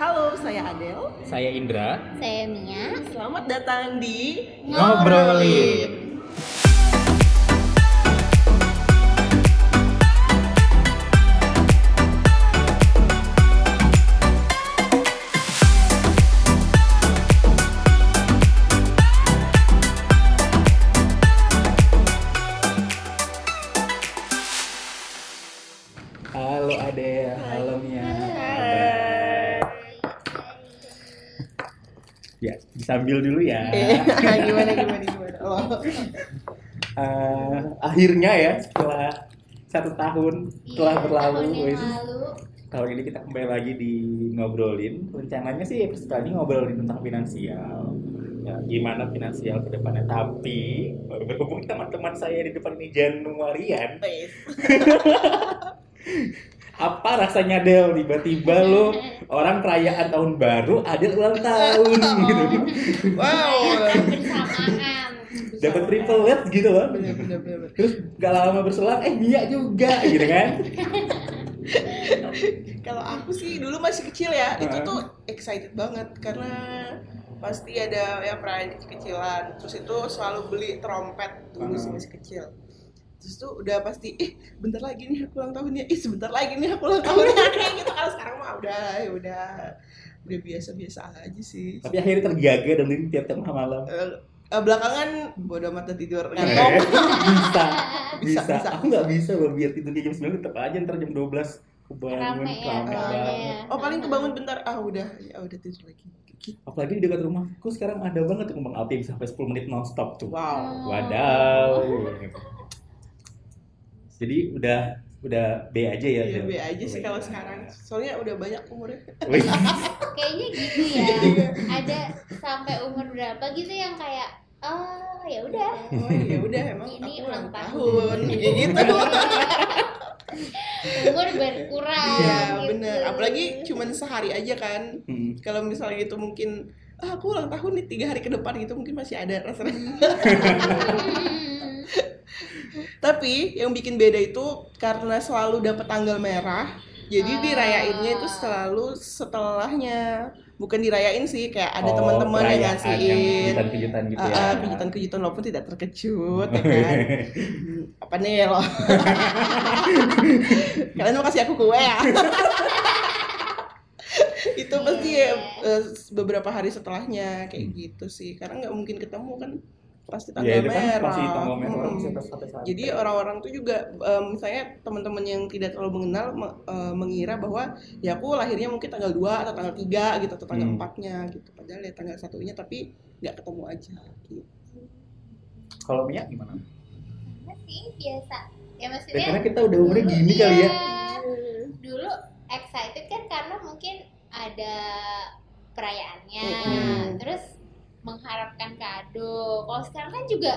Halo, saya Adel. Saya Indra. Saya Mia. Selamat datang di Ngobrolin. Halo Disambil dulu ya. Eh, gimana gimana gimana? Oh. Eh, akhirnya ya setelah satu tahun telah Iya, berlalu, tahun yang wes. lalu. Kali ini kita kembali lagi di ngobrolin. Rencananya sih episode ini ngobrolin tentang finansial. Ya, gimana finansial ke depannya. Tapi berhubung teman-teman saya di depan ini Januarian. apa rasanya Del tiba-tiba lo orang perayaan tahun baru Adel ulang tahun gitu. Wow. Merayakan bersamaan. Dapat triplets gitu loh. Bener bener bener. Terus gak lama berselang, eh Mia juga gitu kan. Kalau aku sih dulu masih kecil ya, itu tuh excited banget karena pasti ada ya perayaan kecil-kecilan. Terus itu selalu beli trompet dulu sih masih kecil. Terus tuh udah pasti, ih bentar lagi nih aku ulang tahunnya, ih sebentar lagi nih aku ulang tahunnya kayak gitu. Kalau sekarang mah udah ya udah udah biasa-biasa aja sih. Tapi akhirnya terjaga dan ini tiap tengah malam. Eh, eh, belakangan bodo amat tidur Eh, ngantuk. bisa, Bisa, bisa, bisa. Aku nggak bisa loh biar tidurnya jam 9 tetap aja ntar jam 12 kebangun Rame ya, ya. Oh paling kebangun bentar, ah udah, ya udah tidur lagi. Gitu. Apalagi di dekat rumahku sekarang ada banget tuh kembang api bisa sampai 10 menit nonstop tuh. Wow. Wadaw. Jadi udah udah B aja ya. Iya, be aja sih kalau iya. sekarang. Soalnya udah banyak umurnya. Kayaknya gitu ya. Iya. Ada sampai umur berapa gitu yang kayak oh ya udah. Oh ya udah emang Ini aku ulang tahun. tahun. Kayak gitu. Umur berkurang. Iya gitu. bener. Apalagi cuman sehari aja kan. Hmm. Kalau misalnya itu mungkin ah, aku ulang tahun nih tiga hari ke depan gitu mungkin masih ada rasa Hmm. Tapi yang bikin beda itu karena selalu dapat tanggal merah. Jadi Ah. dirayainnya itu selalu setelahnya. Bukan dirayain sih, kayak ada Oh, teman-teman yang ngasihin kejutan-kejutan gitu Ah, ya. kejutan-kejutan walaupun tidak terkejut ya kan. Apa nih lo? Kalian mau kasih aku kue ya? itu pasti ya beberapa hari setelahnya kayak Hmm. gitu sih karena nggak mungkin ketemu kan pasti Ya tanggal itu kan merah. masih tanggal merah Hmm. Jadi orang-orang tuh juga em, misalnya teman-teman yang tidak terlalu mengenal me- eh, mengira bahwa ya aku lahirnya mungkin tanggal 2 atau tanggal 3 gitu atau tanggal Hmm. 4-nya gitu. Padahal ya tanggal satunya tapi nggak ketemu aja gitu. Kalau Mia gimana? Sama sih biasa. Ya Ya, maksudnya karena kita udah umurnya dulu gini kali ya. iya, Dulu excited kan karena mungkin ada perayaannya, Mm-mm. terus mengharapkan kado. Kalau sekarang kan juga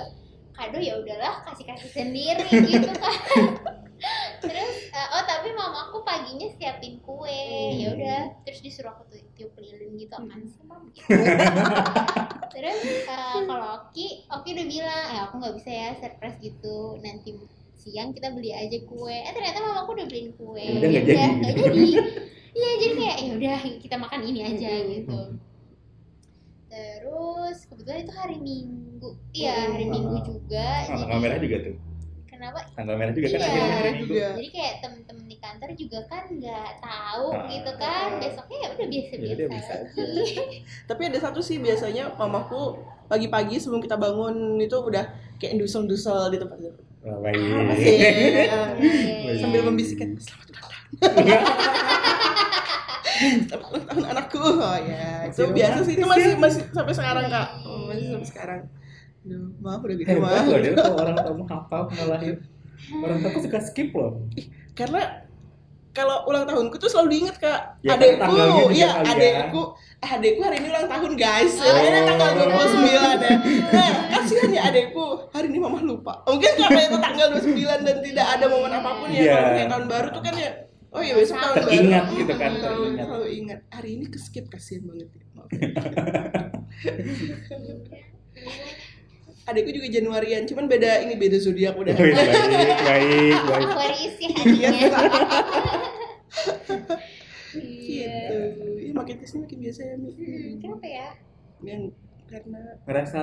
kado ya udahlah kasih kasih sendiri gitu kan. terus eh, oh tapi mamaku paginya siapin kue, ya udah terus disuruh aku tu- tiup lilin gitu apaan sih mam? Gitu. terus eh, kalau Oki, Oki udah bilang ya aku nggak bisa ya surprise gitu. Nanti siang kita beli aja kue. Eh ternyata mamaku udah beliin kue. Ya udah, nggak Ya jadi. nggak jadi. Iya jadi kayak ya udah kita makan ini aja gitu terus kebetulan itu hari minggu iya hari minggu juga Oh, tanggal merah juga tuh. kenapa Tanggal merah juga kan Iya. akhirnya hari Merah Minggu. juga. jadi kayak temen-temen di kantor juga kan nggak tahu Ah. gitu kan besoknya ya udah Ya biasa-biasa udah, bisa lagi Tapi ada satu sih biasanya mamaku pagi-pagi sebelum kita bangun itu udah kayak dusel-dusel di tempat tidur. Oh, Ah, Iya. sambil membisikkan selamat ulang tahun. Anakku. Oh ya, itu biasa sih itu masih masih sampai sekarang kak. Oh, masih sampai sekarang. Duh, maaf udah gitu Hebat mah. loh dia kalau orang kamu hafal mau lahir. Orang tua skip skip loh. Karena kalau ulang tahunku tuh selalu diinget kak Ya, adekku, iya kali ya. adekku, eh, adekku hari ini ulang tahun guys, Oh. ini tanggal 29 ya. Nah, kasihan ya adekku, hari ini mama lupa. Mungkin karena itu tanggal 29 dan tidak ada momen apa pun ya, Iya. kalau tahun baru tuh kan ya, oh ya besok tahun baru. Teringat gitu kan, teringat. selalu ingat. Hari ini ke skip kasihan banget ya. Maaf. Adekku juga Januarian, cuman beda ini beda zodiak udah. Baik, baik, baik, baik. Aquarius ya Iya. hatinya gitu. Ya makin ke sini makin biasa ya Mi. Hmm, kenapa ya? Yang karena ngerasa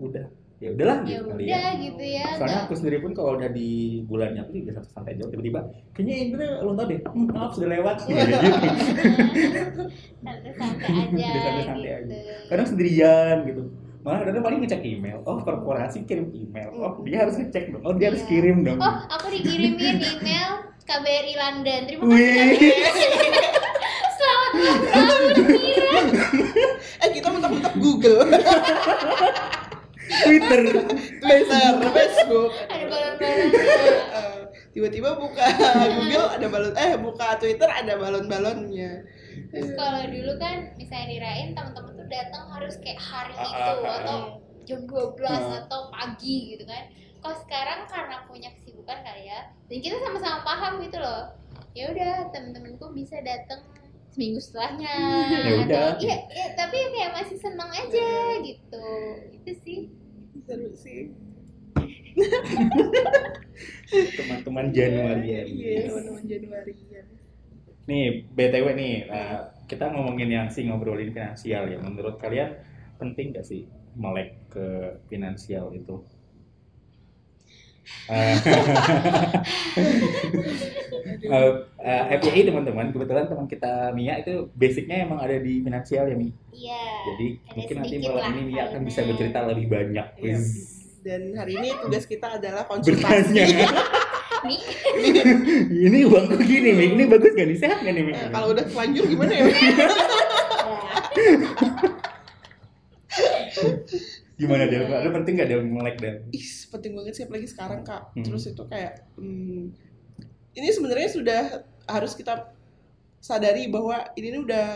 udah ya udahlah Ya gitu kali udah ya. gitu ya. Soalnya nggak- aku sendiri pun kalau udah di bulannya aku juga santai santai aja tiba-tiba kayaknya ini lu tau deh hmm, maaf sudah lewat gitu. santai-santai aja. Udah santai-santai gitu. aja. kadang sendirian gitu malah kadang paling ngecek email oh korporasi kirim email oh dia harus ngecek dong oh dia harus Iya. kirim dong Oh, aku dikirimin email KBRI London. Terima kasih. Selamat ulang tahun, eh kita mentok-mentok Google, Twitter Twitter, Facebook. Ada balon-balon. Eh, tiba-tiba buka Google ada balon eh buka Twitter ada balon-balonnya. Terus kalau dulu kan misalnya dirayain teman-teman tuh datang harus kayak hari Ah, itu ah, ah, atau jam 12 Ah. atau pagi gitu kan. Kalau sekarang karena punya kesibukan kali ya, dan kita sama-sama paham gitu loh. Ya udah temen-temenku bisa datang seminggu setelahnya Ya udah. atau iya, iya tapi kayak masih seneng aja gitu itu sih Seru sih. teman-teman Januari Iya, teman-teman Januari. ya. nih btw nih nah, kita ngomongin yang sih ngobrolin finansial ya menurut kalian penting gak sih melek ke finansial itu Eh, eh, eh, FYI teman-teman kebetulan teman kita Mia itu basicnya emang ada di finansial ya Mi? Iya jadi mungkin nanti malam ini Mia akan bisa bercerita lebih banyak. Iya. Dan hari ini tugas kita adalah konsultasi. nih ini uangku gini Mi. Ini bagus gak nih? Sehat gak nih Mi? Eh, kalau udah telanjur gimana ya? gimana dia ada penting gak dia melek dan Ih, penting banget sih apalagi sekarang kak. Hmm. Terus itu kayak hmm, ini sebenarnya sudah harus kita sadari bahwa ini nih udah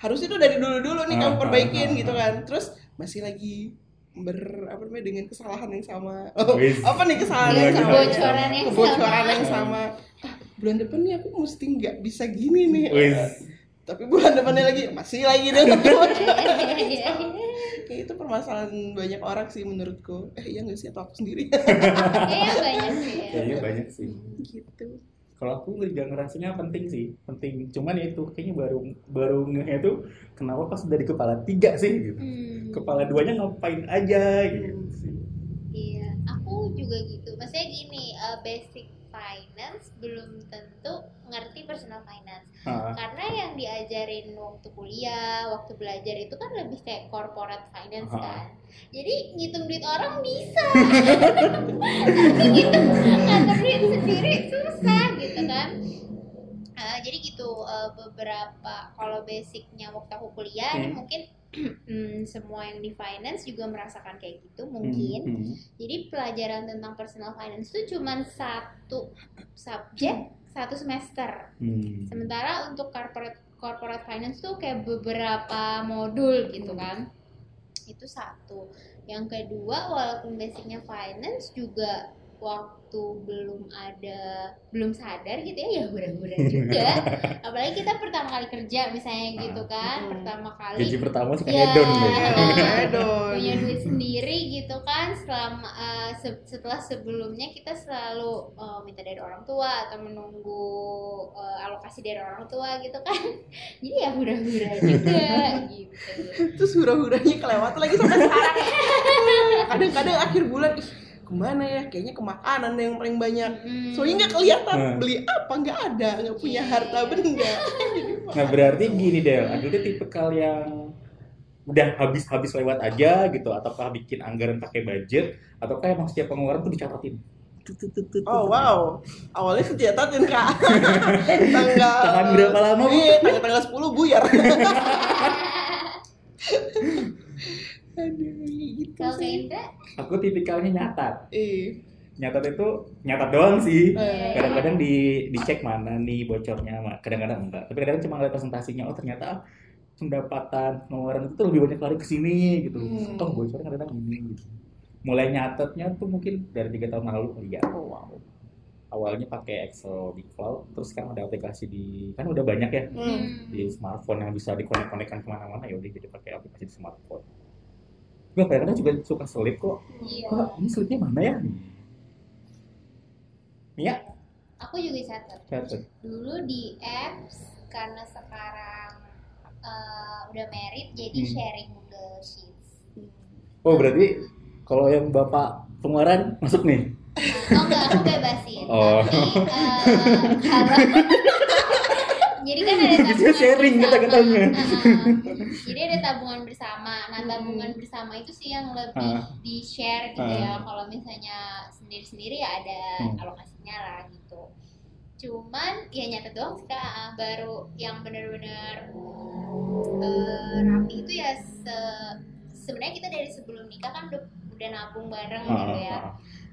harusnya tuh dari dulu-dulu nih Ah, kamu ah, perbaikin ah, gitu ah. kan. Terus masih lagi ber apa namanya dengan kesalahan yang sama. Oh, apa nih kesalahan Dengan yang sama? kebocoran yang Kebocoran sama. yang sama. Ah, bulan depan nih aku mesti nggak bisa gini nih. Tapi bulan depannya lagi masih lagi deh. Iya, Kayak itu permasalahan banyak orang sih menurutku. Eh iya nggak sih atau aku sendiri? Kayaknya banyak sih ya. kayaknya banyak sih gitu. kalau aku juga ngerasanya penting sih penting cuman ya itu kayaknya baru baru ngeh itu kenapa pas dari kepala tiga sih gitu Hmm. kepala duanya ngapain aja gitu sih Iya, aku juga gitu. Maksudnya gini, uh, basic finance belum tentu ngerti personal finance. Ah, Karena yang diajarin waktu kuliah, waktu belajar itu kan lebih kayak corporate finance Ah. kan. Jadi ngitung duit orang bisa. Tapi gitu ngatur duit sendiri susah gitu kan. Uh, jadi gitu uh, beberapa kalau basicnya waktu aku kuliah ini Hmm. mungkin semua yang di finance juga merasakan kayak gitu mungkin. hmm, hmm. Jadi pelajaran tentang personal finance itu cuma satu subjek satu semester. Hmm. Sementara untuk corporate corporate finance tuh kayak beberapa modul gitu kan. Itu satu. Yang kedua walaupun basicnya finance juga waktu belum ada belum sadar gitu ya ya hura-hura juga. Apalagi kita pertama kali kerja misalnya gitu kan, Hmm. pertama kali gaji pertama suka Ya. hedon Aduh. punya duit sendiri gitu kan selama eh, se- setelah sebelumnya kita selalu eh, minta dari orang tua atau menunggu eh, alokasi dari orang tua gitu kan jadi ya hura-hura juga gitu Terus hura-huranya kelewat lagi sampai sekarang. Kadang-kadang akhir bulan ih ke mana ya? Kayaknya ke makanan yang paling banyak. Hmm. Soalnya nggak kelihatan Hmm. beli apa nggak ada, nggak punya Iya. harta benda. Nah berarti gini Del Adul tuh tipe yang udah habis-habis lewat aja gitu ataukah bikin anggaran pakai budget ataukah emang setiap pengeluaran tuh dicatatin Oh wow, awalnya sejatatin kak. tanggal Tahan berapa lama? Iya, tanggal tanggal 10 buyar. Aduh, kalau sih. Indra? Aku tipikalnya nyatat Eh, nyatat itu nyatat doang sih. Eh, kadang-kadang di dicek mana nih bocornya kadang-kadang enggak. Tapi kadang cuma ngeliat presentasinya oh ternyata pendapatan pengeluaran itu lebih banyak lari ke sini gitu. Hmm. oh bocornya kadang-kadang ini gitu. Mulai nyatetnya tuh mungkin dari tiga tahun lalu kali ya. Oh, wow. awalnya pakai Excel di cloud terus sekarang ada aplikasi di kan udah banyak ya Hmm. di smartphone yang bisa dikonek-konekkan ke mana-mana ya udah jadi pakai aplikasi di smartphone gue kadang-kadang juga suka selip kok iya kok ini selipnya mana ya Iya, aku juga catat catat dulu di apps karena sekarang eh, udah married jadi Hmm. sharing the sheets. Oh berarti kalau yang bapak pengeluaran masuk nih? Uh, oh enggak, aku bebasin. Oh. Tapi kalau jadi kan ada tabungan sharing bersama. kata-katanya. Heeh. jadi ada tabungan bersama. Nah, tabungan bersama itu sih yang lebih Ah. di share gitu Ah. ya. Kalau misalnya sendiri-sendiri ya ada Hmm. alokasinya lah gitu. Cuman ya nyata doang sih Kak. Baru yang benar-benar eh, rapi itu ya se- sebenarnya kita dari sebelum nikah kan udah, udah nabung bareng gitu ya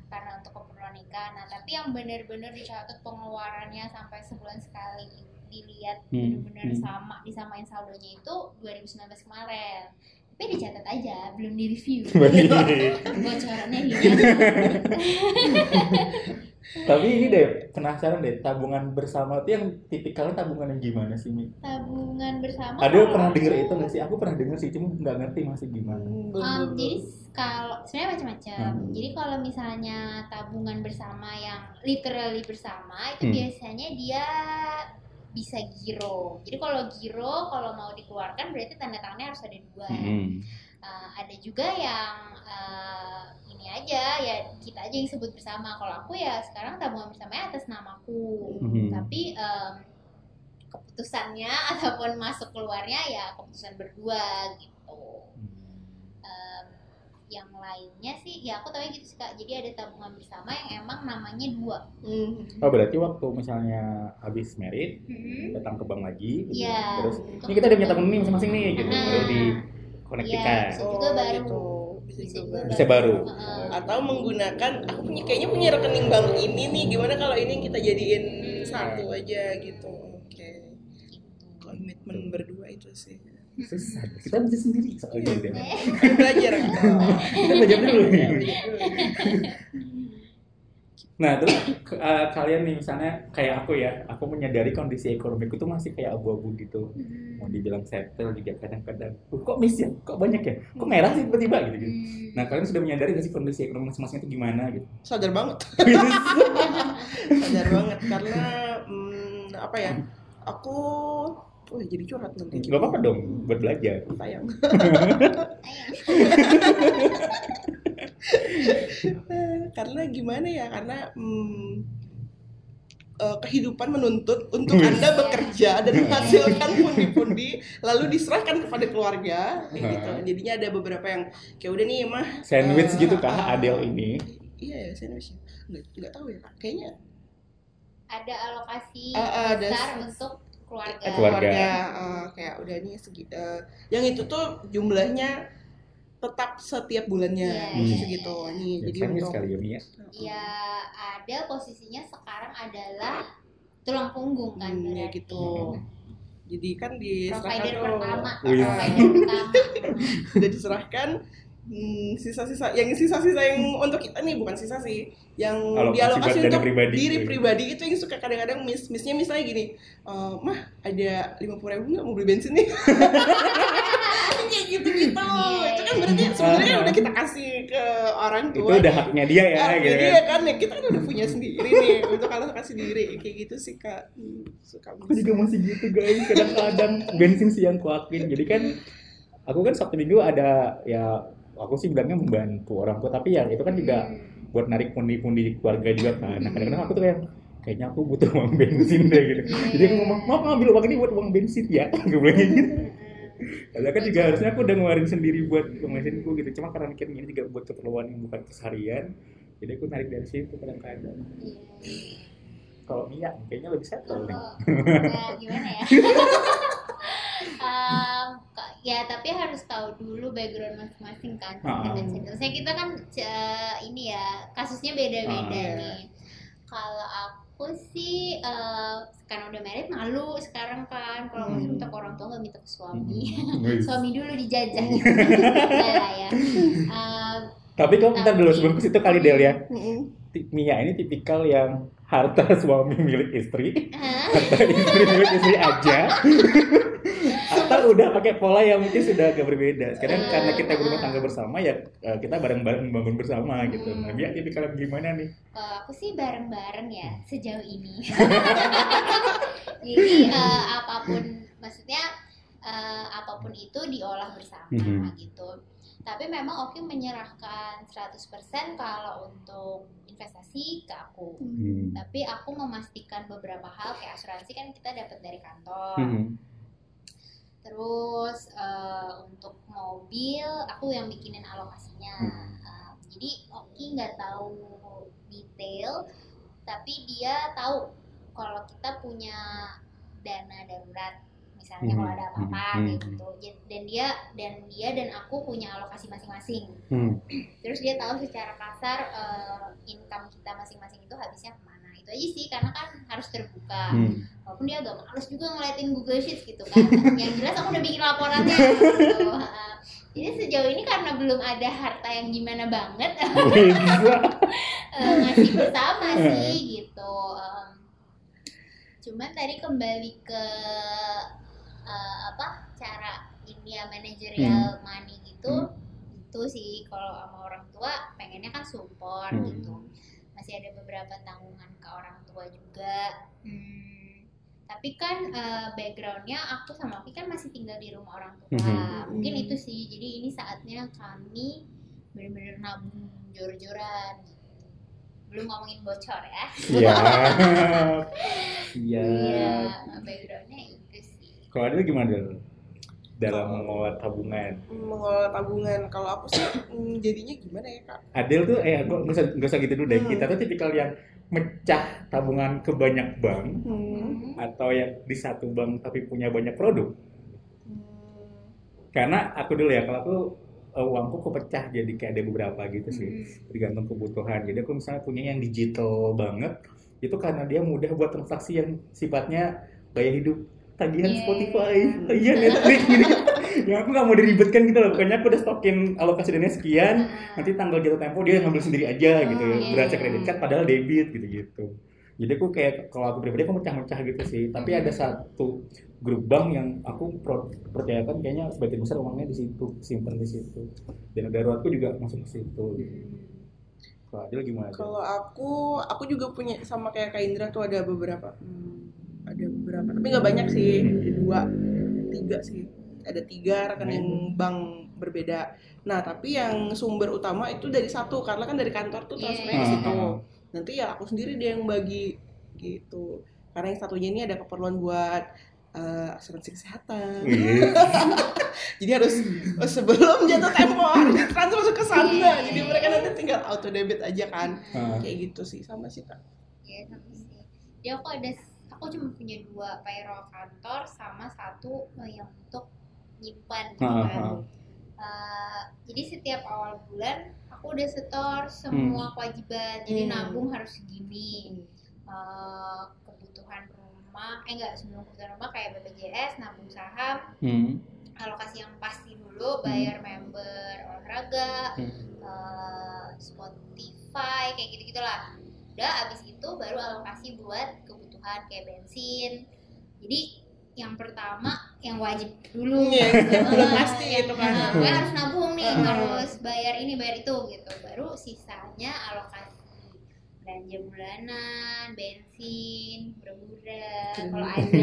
karena untuk keperluan nikah. Nah, tapi yang benar-benar dicatat pengeluarannya sampai sebulan sekali dilihat Hmm, benar-benar hmm. sama disamain saldonya itu 2019 kemarin. Tapi dicatat aja, belum di-review. Baik. Bocorannya ini. Tapi ini deh penasaran deh tabungan bersama itu yang tipikalnya tabungan yang gimana sih Mi? Tabungan bersama. Ada pernah denger itu nggak sih? Aku pernah denger sih, cuma nggak ngerti masih gimana. Hmm, Um, jadi kalau sebenarnya macam-macam. Hmm. Jadi kalau misalnya tabungan bersama yang literally bersama itu Hmm. biasanya dia bisa giro. Jadi kalau giro kalau mau dikeluarkan berarti tanda tangannya harus ada dua. Hmm. Uh, ada juga yang uh, ini aja ya kita aja yang sebut bersama. Kalau aku ya sekarang tabungan bersamanya atas namaku. Hmm. Tapi um, keputusannya ataupun masuk keluarnya ya keputusan berdua gitu yang lainnya sih ya aku tahu gitu sih kak jadi ada tabungan bersama yang emang namanya dua Hmm. Oh berarti waktu misalnya habis merit datang ke bank lagi, gitu. Iya. terus ini kita udah punya tabungan nih masing-masing nih, gitu, Ah. baru di Iya, konektikan. bisa juga baru. gitu. Bisa, Bisa juga Bisa baru. Heeh. Atau menggunakan aku punya kayaknya punya rekening bank ini nih. Gimana kalau ini kita jadiin Hmm. satu aja gitu. Oke. Gitu. Komitmen berdua itu sih. Susah, kita bisa sendiri soalnya Kan belajar kita. Kita belajar dulu nih. Dulu. Nah terus ke- eh, kalian nih misalnya kayak aku ya, aku menyadari kondisi ekonomiku tuh masih kayak abu-abu gitu. Hmm. Mau dibilang settle juga kadang-kadang, "Uh, kok miss ya? Kok banyak ya? Kok merah sih tiba-tiba gitu. gitu. Hmm. Nah kalian sudah menyadari gak sih kondisi ekonomi masing-masing itu gimana gitu? Sadar banget. Sadar banget karena hmm, apa ya? Aku Wah jadi curhat nanti. Gak apa-apa dong, buat belajar. Sayang. karena gimana ya? Karena hmm, eh, kehidupan menuntut untuk anda bekerja dan menghasilkan pundi-pundi, lalu diserahkan kepada keluarga, kayak gitu. Jadinya ada beberapa yang kayak udah nih mah. Sandwich eh, gitu kah eh, Adele ini? Iya ya sandwich. Nggak, nggak tahu ya. Kayaknya ada alokasi ah, ada besar untuk keluarga. Eh, keluarga. eh, kayak udah nih segi, eh, yang itu tuh jumlahnya tetap setiap bulannya Iya, masih iya. segitu nih Ya, jadi untuk kali ya Mia. Ya ada posisinya sekarang adalah tulang punggung kan Hmm, ya gitu jadi kan diserahkan Provider tuh pertama, Wih. provider pertama. udah diserahkan hmm, sisa-sisa yang sisa-sisa yang untuk kita nih bukan sisa sih yang Alokasi dialokasi untuk pribadi diri gitu. pribadi itu yang suka kadang-kadang miss missnya misalnya gini "Eh, mah ada lima puluh ribu nggak mau beli bensin nih kayak gitu gitu itu kan berarti sebenarnya Ah. udah kita kasih ke orang Itu tua udah haknya dia ya, Ah, gitu jadi kan. ya kan ya kita kan udah punya sendiri nih untuk alokasi diri kayak gitu sih kak Hmm, suka Aku juga masih gitu guys, kadang-kadang bensin sih yang kuakin. Jadi kan aku kan Sabtu Minggu ada ya aku sih bilangnya membantu orang tua tapi ya itu kan juga Hmm. Buat narik pundi-pundi di keluarga juga kan. Nah kadang-kadang aku tuh kayak kayaknya aku butuh uang bensin deh gitu. Jadi aku ngomong, maaf ngambil uang ini buat uang bensin ya. Gue bilang gitu. Padahal kan juga harusnya aku udah ngeluarin sendiri buat uang bensinku gitu. Cuma karena mikir ini juga buat keperluan yang bukan keseharian. Jadi aku narik dari situ kadang-kadang. Iya. Kalau Mia kayaknya lebih settle nih. Ya, gimana ya? Ka- ya tapi harus tahu dulu background masing-masing kan Ah. dengan Saya kita kan eh, ini ya kasusnya beda-beda Ah. nih. Kalau aku sih eh, karena udah married malu sekarang kan kalau Hmm. minta ke orang tua nggak minta ke suami. Wih. suami dulu dijajah gitu. Ya. Em, Tapi kamu bentar dulu sebelum ke situ kali Del ya. Mia ini tipikal yang harta suami milik istri, harta istri milik istri aja. Atau udah pakai pola yang mungkin sudah agak berbeda. Sekarang Ah, karena kita berumah ah. tangga bersama ya eh, kita bareng-bareng membangun bersama gitu. Nah, Mia tipikal yang gimana nih? Kalau aku sih bareng-bareng ya sejauh ini. Jadi eh, apa pun maksudnya eh, apa pun itu diolah bersama Mhm. gitu. Tapi memang Oki menyerahkan 100% kalau untuk investasi ke aku. Hmm. Tapi aku memastikan beberapa hal kayak asuransi kan kita dapat dari kantor. Hmm. Terus eh, untuk mobil aku yang bikinin alokasinya. Hmm. Eh, jadi Oki nggak tahu detail, tapi dia tahu kalau kita punya dana darurat misalnya Hmm. kalau ada apa-apa Hmm. kayak gitu. Jadi- Dan dia dan dia dan aku punya alokasi masing-masing. Hmm. Terus dia tahu secara kasar eh, income kita masing-masing itu habisnya ke mana. Itu aja sih karena kan harus terbuka Hmm. walaupun dia agak males juga ngeliatin Google Sheets gitu kan yang jelas aku udah bikin laporannya gitu. Uh, jadi sejauh ini karena belum ada harta yang gimana banget Bisa. uh, ngasih bersama sih gitu Um, cuman tadi kembali ke uh, apa cara ini ya manajerial money gitu itu sih kalau sama orang tua pengennya kan support Hmm. gitu masih ada beberapa tanggungan ke orang tua juga Hmm, tapi kan uh, backgroundnya aku sama Oki kan masih tinggal di rumah orang tua Mhm. mungkin itu sih jadi ini saatnya kami benar-benar nabung jor-joran gitu. belum ngomongin bocor ya Iya. Iya. iya backgroundnya Kalau Adil gimana Dil? Dalam mengelola tabungan. mengelola tabungan kalau aku sih mm, jadinya gimana ya kak Adil tuh, eh gue nggak usah, nggak usah gitu dulu deh. Hmm. Kita tuh tipikal yang mecah tabungan ke banyak bank Hmm. atau yang di satu bank tapi punya banyak produk. Hmm. Karena aku dulu ya, kalau aku eh, uangku kepecah jadi kayak ada beberapa gitu sih. Hmm. tergantung kebutuhan. Jadi aku misalnya punya yang digital banget, itu karena dia mudah buat transaksi yang sifatnya gaya hidup tagihan Yeah. Spotify, tagihan Netflix gitu. yang aku nggak mau diribetkan gitu loh. Pokoknya aku udah stokin alokasi dana sekian, nanti tanggal jatuh tempo dia ngambil sendiri aja gitu. Oh, iya. Berasa kredit card padahal debit gitu-gitu. Jadi aku kayak kalau aku pribadi aku mecah-mecah gitu sih. Tapi ada satu grup bank yang aku percayakan kayaknya sebagian besar uangnya di situ, simpan di situ. Dan daruratku juga masuk ke situ. Kalau Adil gimana? Kalau aku, aku juga punya sama kayak Kak Indra tuh ada beberapa. Hmm, ada beberapa, tapi nggak banyak sih. Ada dua, tiga sih. Ada tiga rekening bank berbeda. Nah, tapi yang sumber utama itu dari satu, karena kan dari kantor tuh Iya, transfernya ke iya. situ. Nanti ya aku sendiri dia yang bagi gitu. Karena yang satunya ini ada keperluan buat eh, asuransi kesehatan. Iya. Jadi harus oh, sebelum jatuh tempo harus ditransfer masuk ke sana. Iya. Jadi mereka nanti tinggal auto debit aja kan Ah, kayak gitu sih sama sih kak ya sama sih dia aku ada aku cuma punya dua payroll kantor sama satu eh, yang untuk nyimpan gitu ah, kan. Eh, jadi setiap awal bulan aku udah setor semua kewajiban jadi Hmm. nabung harus segini Eh, kebutuhan rumah eh enggak sebelum kebutuhan rumah kayak BPJS nabung saham Hmm. alokasi yang pasti dulu bayar member olahraga Hmm. eh, Spotify kayak gitu gitulah udah abis itu baru alokasi buat kebutuhan kayak bensin jadi yang pertama yang wajib dulu Iya, Eh, udah pasti yang- itu kan. eh, gue harus nabung nih Hmm. harus bayar ini bayar itu gitu baru sisanya alokasi belanja bulanan bensin berbulan kalau ada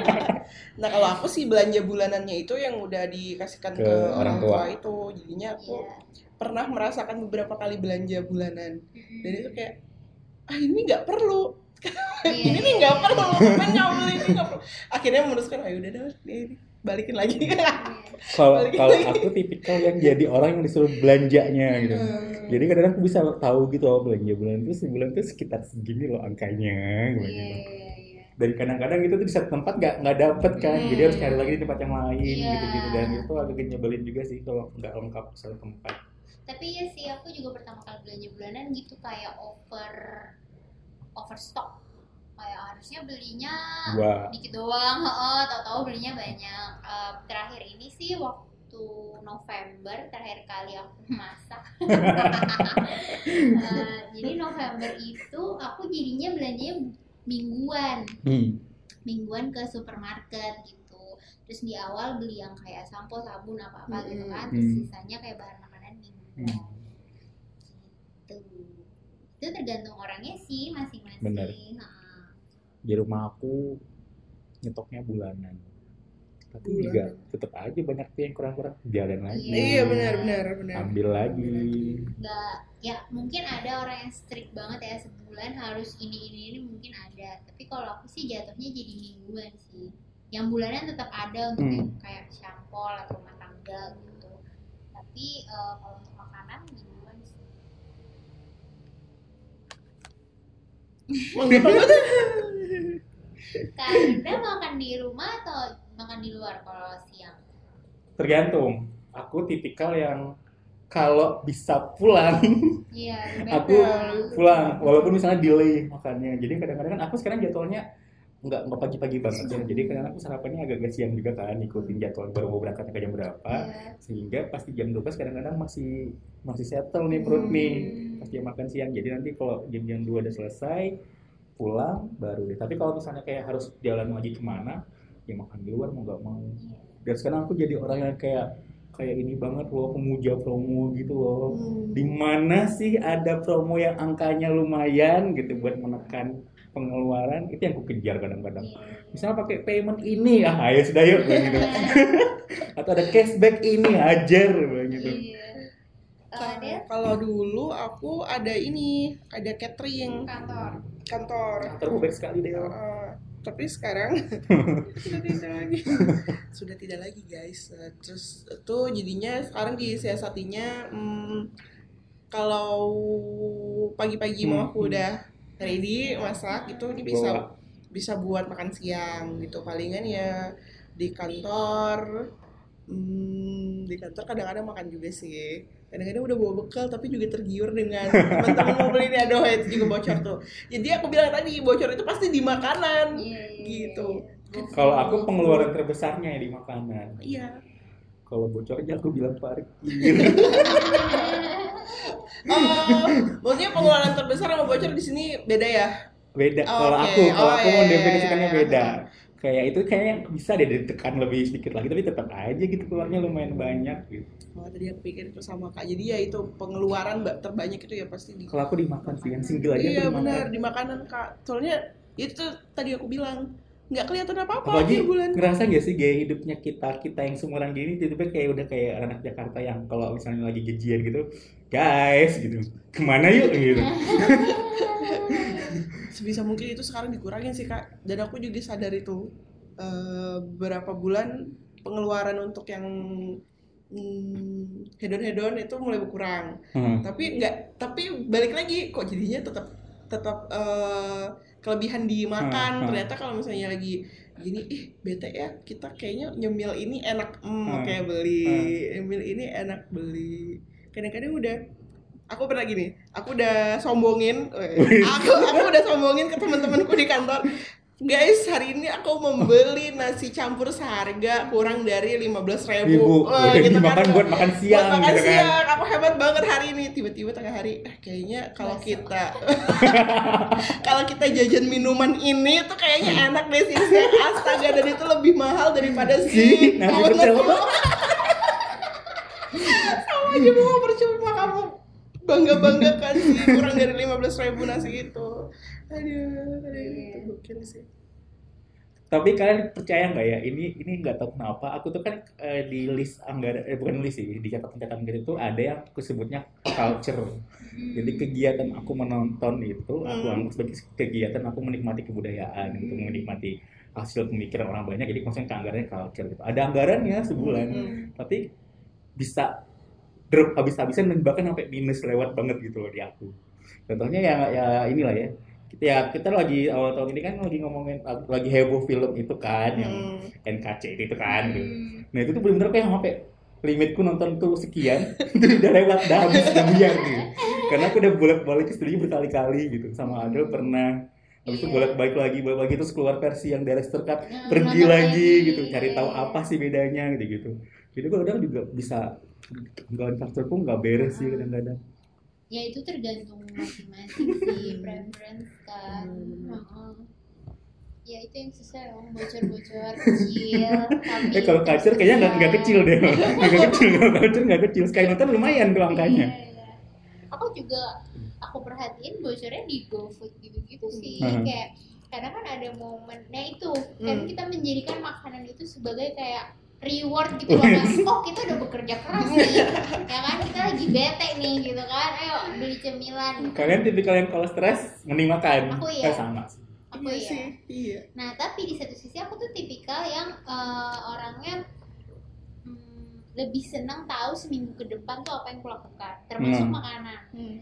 nah kalau aku sih belanja bulanannya itu yang udah dikasihkan ke, Ke orang tua. tua. itu jadinya aku Iya. pernah merasakan beberapa kali belanja bulanan Mm-mm. dan itu kayak ah ini nggak perlu ini nih iya, nggak iya. perlu ngapain nggak beli ini nggak perlu akhirnya memutuskan ayo udah deh balikin lagi Iya. Kalau kalau aku tipikal yang jadi orang yang disuruh belanjanya gitu. Hmm. Jadi kadang aku bisa tahu gitu oh belanja bulan itu sebulan tuh sekitar segini loh angkanya Iya, gitu. iya, iya. Dan kadang-kadang itu tuh di satu tempat nggak nggak dapet kan, Hmm. jadi harus cari lagi di tempat yang lain Iya. gitu-gitu dan itu agak nyebelin juga sih kalau nggak lengkap satu tempat. tapi ya sih aku juga pertama kali belanja bulanan gitu kayak over overstock kayak harusnya belinya Wah. dikit doang heeh tahu-tahu belinya banyak Eh, terakhir ini sih waktu November terakhir kali aku masak Eh, jadi November itu aku jadinya belanjanya mingguan Hmm. mingguan ke supermarket gitu terus di awal beli yang kayak sampo sabun apa apa gitu Mm-mm. kan terus Hmm. sisanya kayak bahan makanan mingguan Hmm. Itu tergantung orangnya sih masing-masing Bener. Heeh. Di rumah aku nyetoknya bulanan. tapi Bulan. juga tetap aja banyak tuh yang kurang-kurang jalan lagi Iya benar benar benar. ambil lagi nggak ya mungkin ada orang yang strict banget ya sebulan harus ini ini ini mungkin ada tapi kalau aku sih jatuhnya jadi mingguan sih yang bulanan tetap ada untuk Hmm. yang kayak shampoo atau rumah tangga gitu tapi eh, kalau untuk makanan sih Kak makan di rumah atau makan di luar kalau siang? Tergantung. Aku tipikal yang kalau bisa pulang iya aku pulang. Walaupun misalnya delay makannya. Jadi kadang-kadang kan aku sekarang jadwalnya nggak nggak pagi-pagi banget ya jadi kadang aku sarapannya agak-agak siang juga kan ngikutin jadwal baru mau berangkatnya ke jam berapa Iya. sehingga pasti jam 12 kadang-kadang masih masih settle nih perut nih Hmm. pas dia makan siang jadi nanti kalau jam-jam 2 udah selesai pulang baru deh tapi kalau misalnya kayak harus jalan lagi ke mana ya makan di luar mau nggak mau dan sekarang aku jadi orang yang kayak kayak ini banget loh pemuja promo gitu loh Hmm. di mana sih ada promo yang angkanya lumayan gitu buat menekan pengeluaran itu yang aku kejar kadang-kadang misalnya pakai payment ini ah ayo sudah yuk gitu atau ada cashback ini hajar gitu Iya. Kalau Kalau- dulu aku ada ini, ada catering kantor. kantor. kantor baik sekali deh Uh, tapi sekarang sudah tidak lagi. sudah tidak lagi guys. Uh, terus itu jadinya sekarang disiasatinya hmm, kalau pagi-pagi mau Hmm, aku hmm. udah ready masak itu ini bisa Bawa. bisa buat makan siang gitu. Palingan ya di kantor hmm, di kantor kadang-kadang makan juga sih. Kadang-kadang udah bawa bekal tapi juga tergiur dengan teman-teman mau beli ini aduh itu juga bocor tuh. Jadi aku bilang tadi bocor itu pasti di makanan. Iya, iya, gitu. iya. kalau aku pengeluaran terbesarnya ya di makanan. Iya. Kalau bocornya aku bilang parkir oh maksudnya pengeluaran terbesar sama bocor di sini beda ya? Beda. Oh, kalau oke. aku kalau Oh, aku iya, mau iya, definisikannya iya, iya. beda. kayak itu kayaknya bisa deh ditekan lebih sedikit lagi tapi tetap aja gitu keluarnya lumayan banyak gitu. Oh tadi aku pikir itu sama kak. Jadi ya itu pengeluaran mbak terbanyak itu ya pasti di kalau aku dimakan sih yang single aja iya benar di makanan kak. Soalnya itu tadi aku bilang nggak kelihatan apa apa apalagi akhir bulan. ngerasa gak sih gaya hidupnya kita kita yang seumuran gini tiba-tiba kayak udah kayak anak Jakarta yang kalau misalnya lagi gajian gitu guys gitu. Ke mana yuk? gitu. Sebisa mungkin itu sekarang dikurangin sih kak. Dan aku juga sadar itu eh, beberapa bulan pengeluaran untuk yang hmm, hedon-hedon itu mulai berkurang. Hmm. tapi nggak tapi balik lagi kok jadinya tetap tetap eh, kelebihan dimakan Hmm, hmm. ternyata kalau misalnya lagi gini ih bete ya kita kayaknya nyemil ini enak. Hmm, Hmm, kayak beli. Nyemil ini enak beli. Kadang-kadang udah aku pernah gini aku udah sombongin aku aku udah sombongin ke teman-temanku di kantor guys hari ini aku membeli nasi campur seharga kurang dari lima belas ribu, ibu udah dimakan buat makan siang buat makan gitu kan. siang. Aku hebat banget hari ini. Tiba-tiba tengah hari eh, kayaknya kalau kita kalau kita jajan minuman ini tuh kayaknya enak deh sih. Astaga dan itu lebih mahal daripada Si, si nasi pecel. sama aja mau percuma kamu bangga banggakan sih kurang dari lima belas ribu nasi itu. Aduh aduh, itu gokil sih. Tapi kalian percaya nggak ya? Ini ini nggak tahu kenapa. Aku tuh kan eh, di list anggaran eh bukan list sih di catatan-catatan gitu tuh ada yang aku sebutnya culture. Jadi kegiatan aku menonton itu aku Hmm. anggap sebagai kegiatan aku menikmati kebudayaan gitu menikmati hasil pemikiran orang banyak. Jadi maksudnya anggarannya culture gitu. Ada anggarannya sebulan. Hmm. tapi bisa drop habis-habisan dan bahkan sampai minus lewat banget gitu loh di aku contohnya ya ya inilah ya kita ya kita lagi awal tahun ini kan lagi ngomongin lagi heboh film itu kan yang Hmm. NKC itu kan gitu. Hmm. nah itu tuh bener-bener kayak sampai limitku nonton tuh sekian itu udah lewat udah habis udah buyar gitu karena aku udah bolak-balik ke studio berkali-kali gitu sama Adel pernah habis itu Iya. bolak-balik lagi bolak lagi terus keluar versi yang director cut pergi lagi gitu cari tahu apa sih bedanya gitu gitu jadi gue kadang juga bisa gaun faktor pun nggak beres sih kadang-kadang ya itu tergantung masing-masing sih preference kan Hmm. Heeh. ya itu yang susah emang bocor-bocor kecil tapi eh kalau culture kayaknya nggak nggak kecil deh nggak kecil kalau culture nggak kecil sekali nonton lumayan tuh angkanya Iya, iya. aku juga aku perhatiin bocornya di GoFood gitu-gitu sih Hmm. kayak kadang kan ada momen nah itu kan Hmm. kita menjadikan makanan itu sebagai kayak reward gitu loh kan oh kita udah bekerja keras nih ya kan kita lagi bete nih gitu kan ayo beli cemilan Kalian tipikal yang kalau stres mending makan. Aku iya. Eh, sama sih. aku Iya ya sih, iya. Nah, tapi di satu sisi aku tuh tipikal yang eh, orangnya hmm, lebih senang tahu seminggu ke depan tuh apa yang aku lakukan, termasuk Hmm. makanan.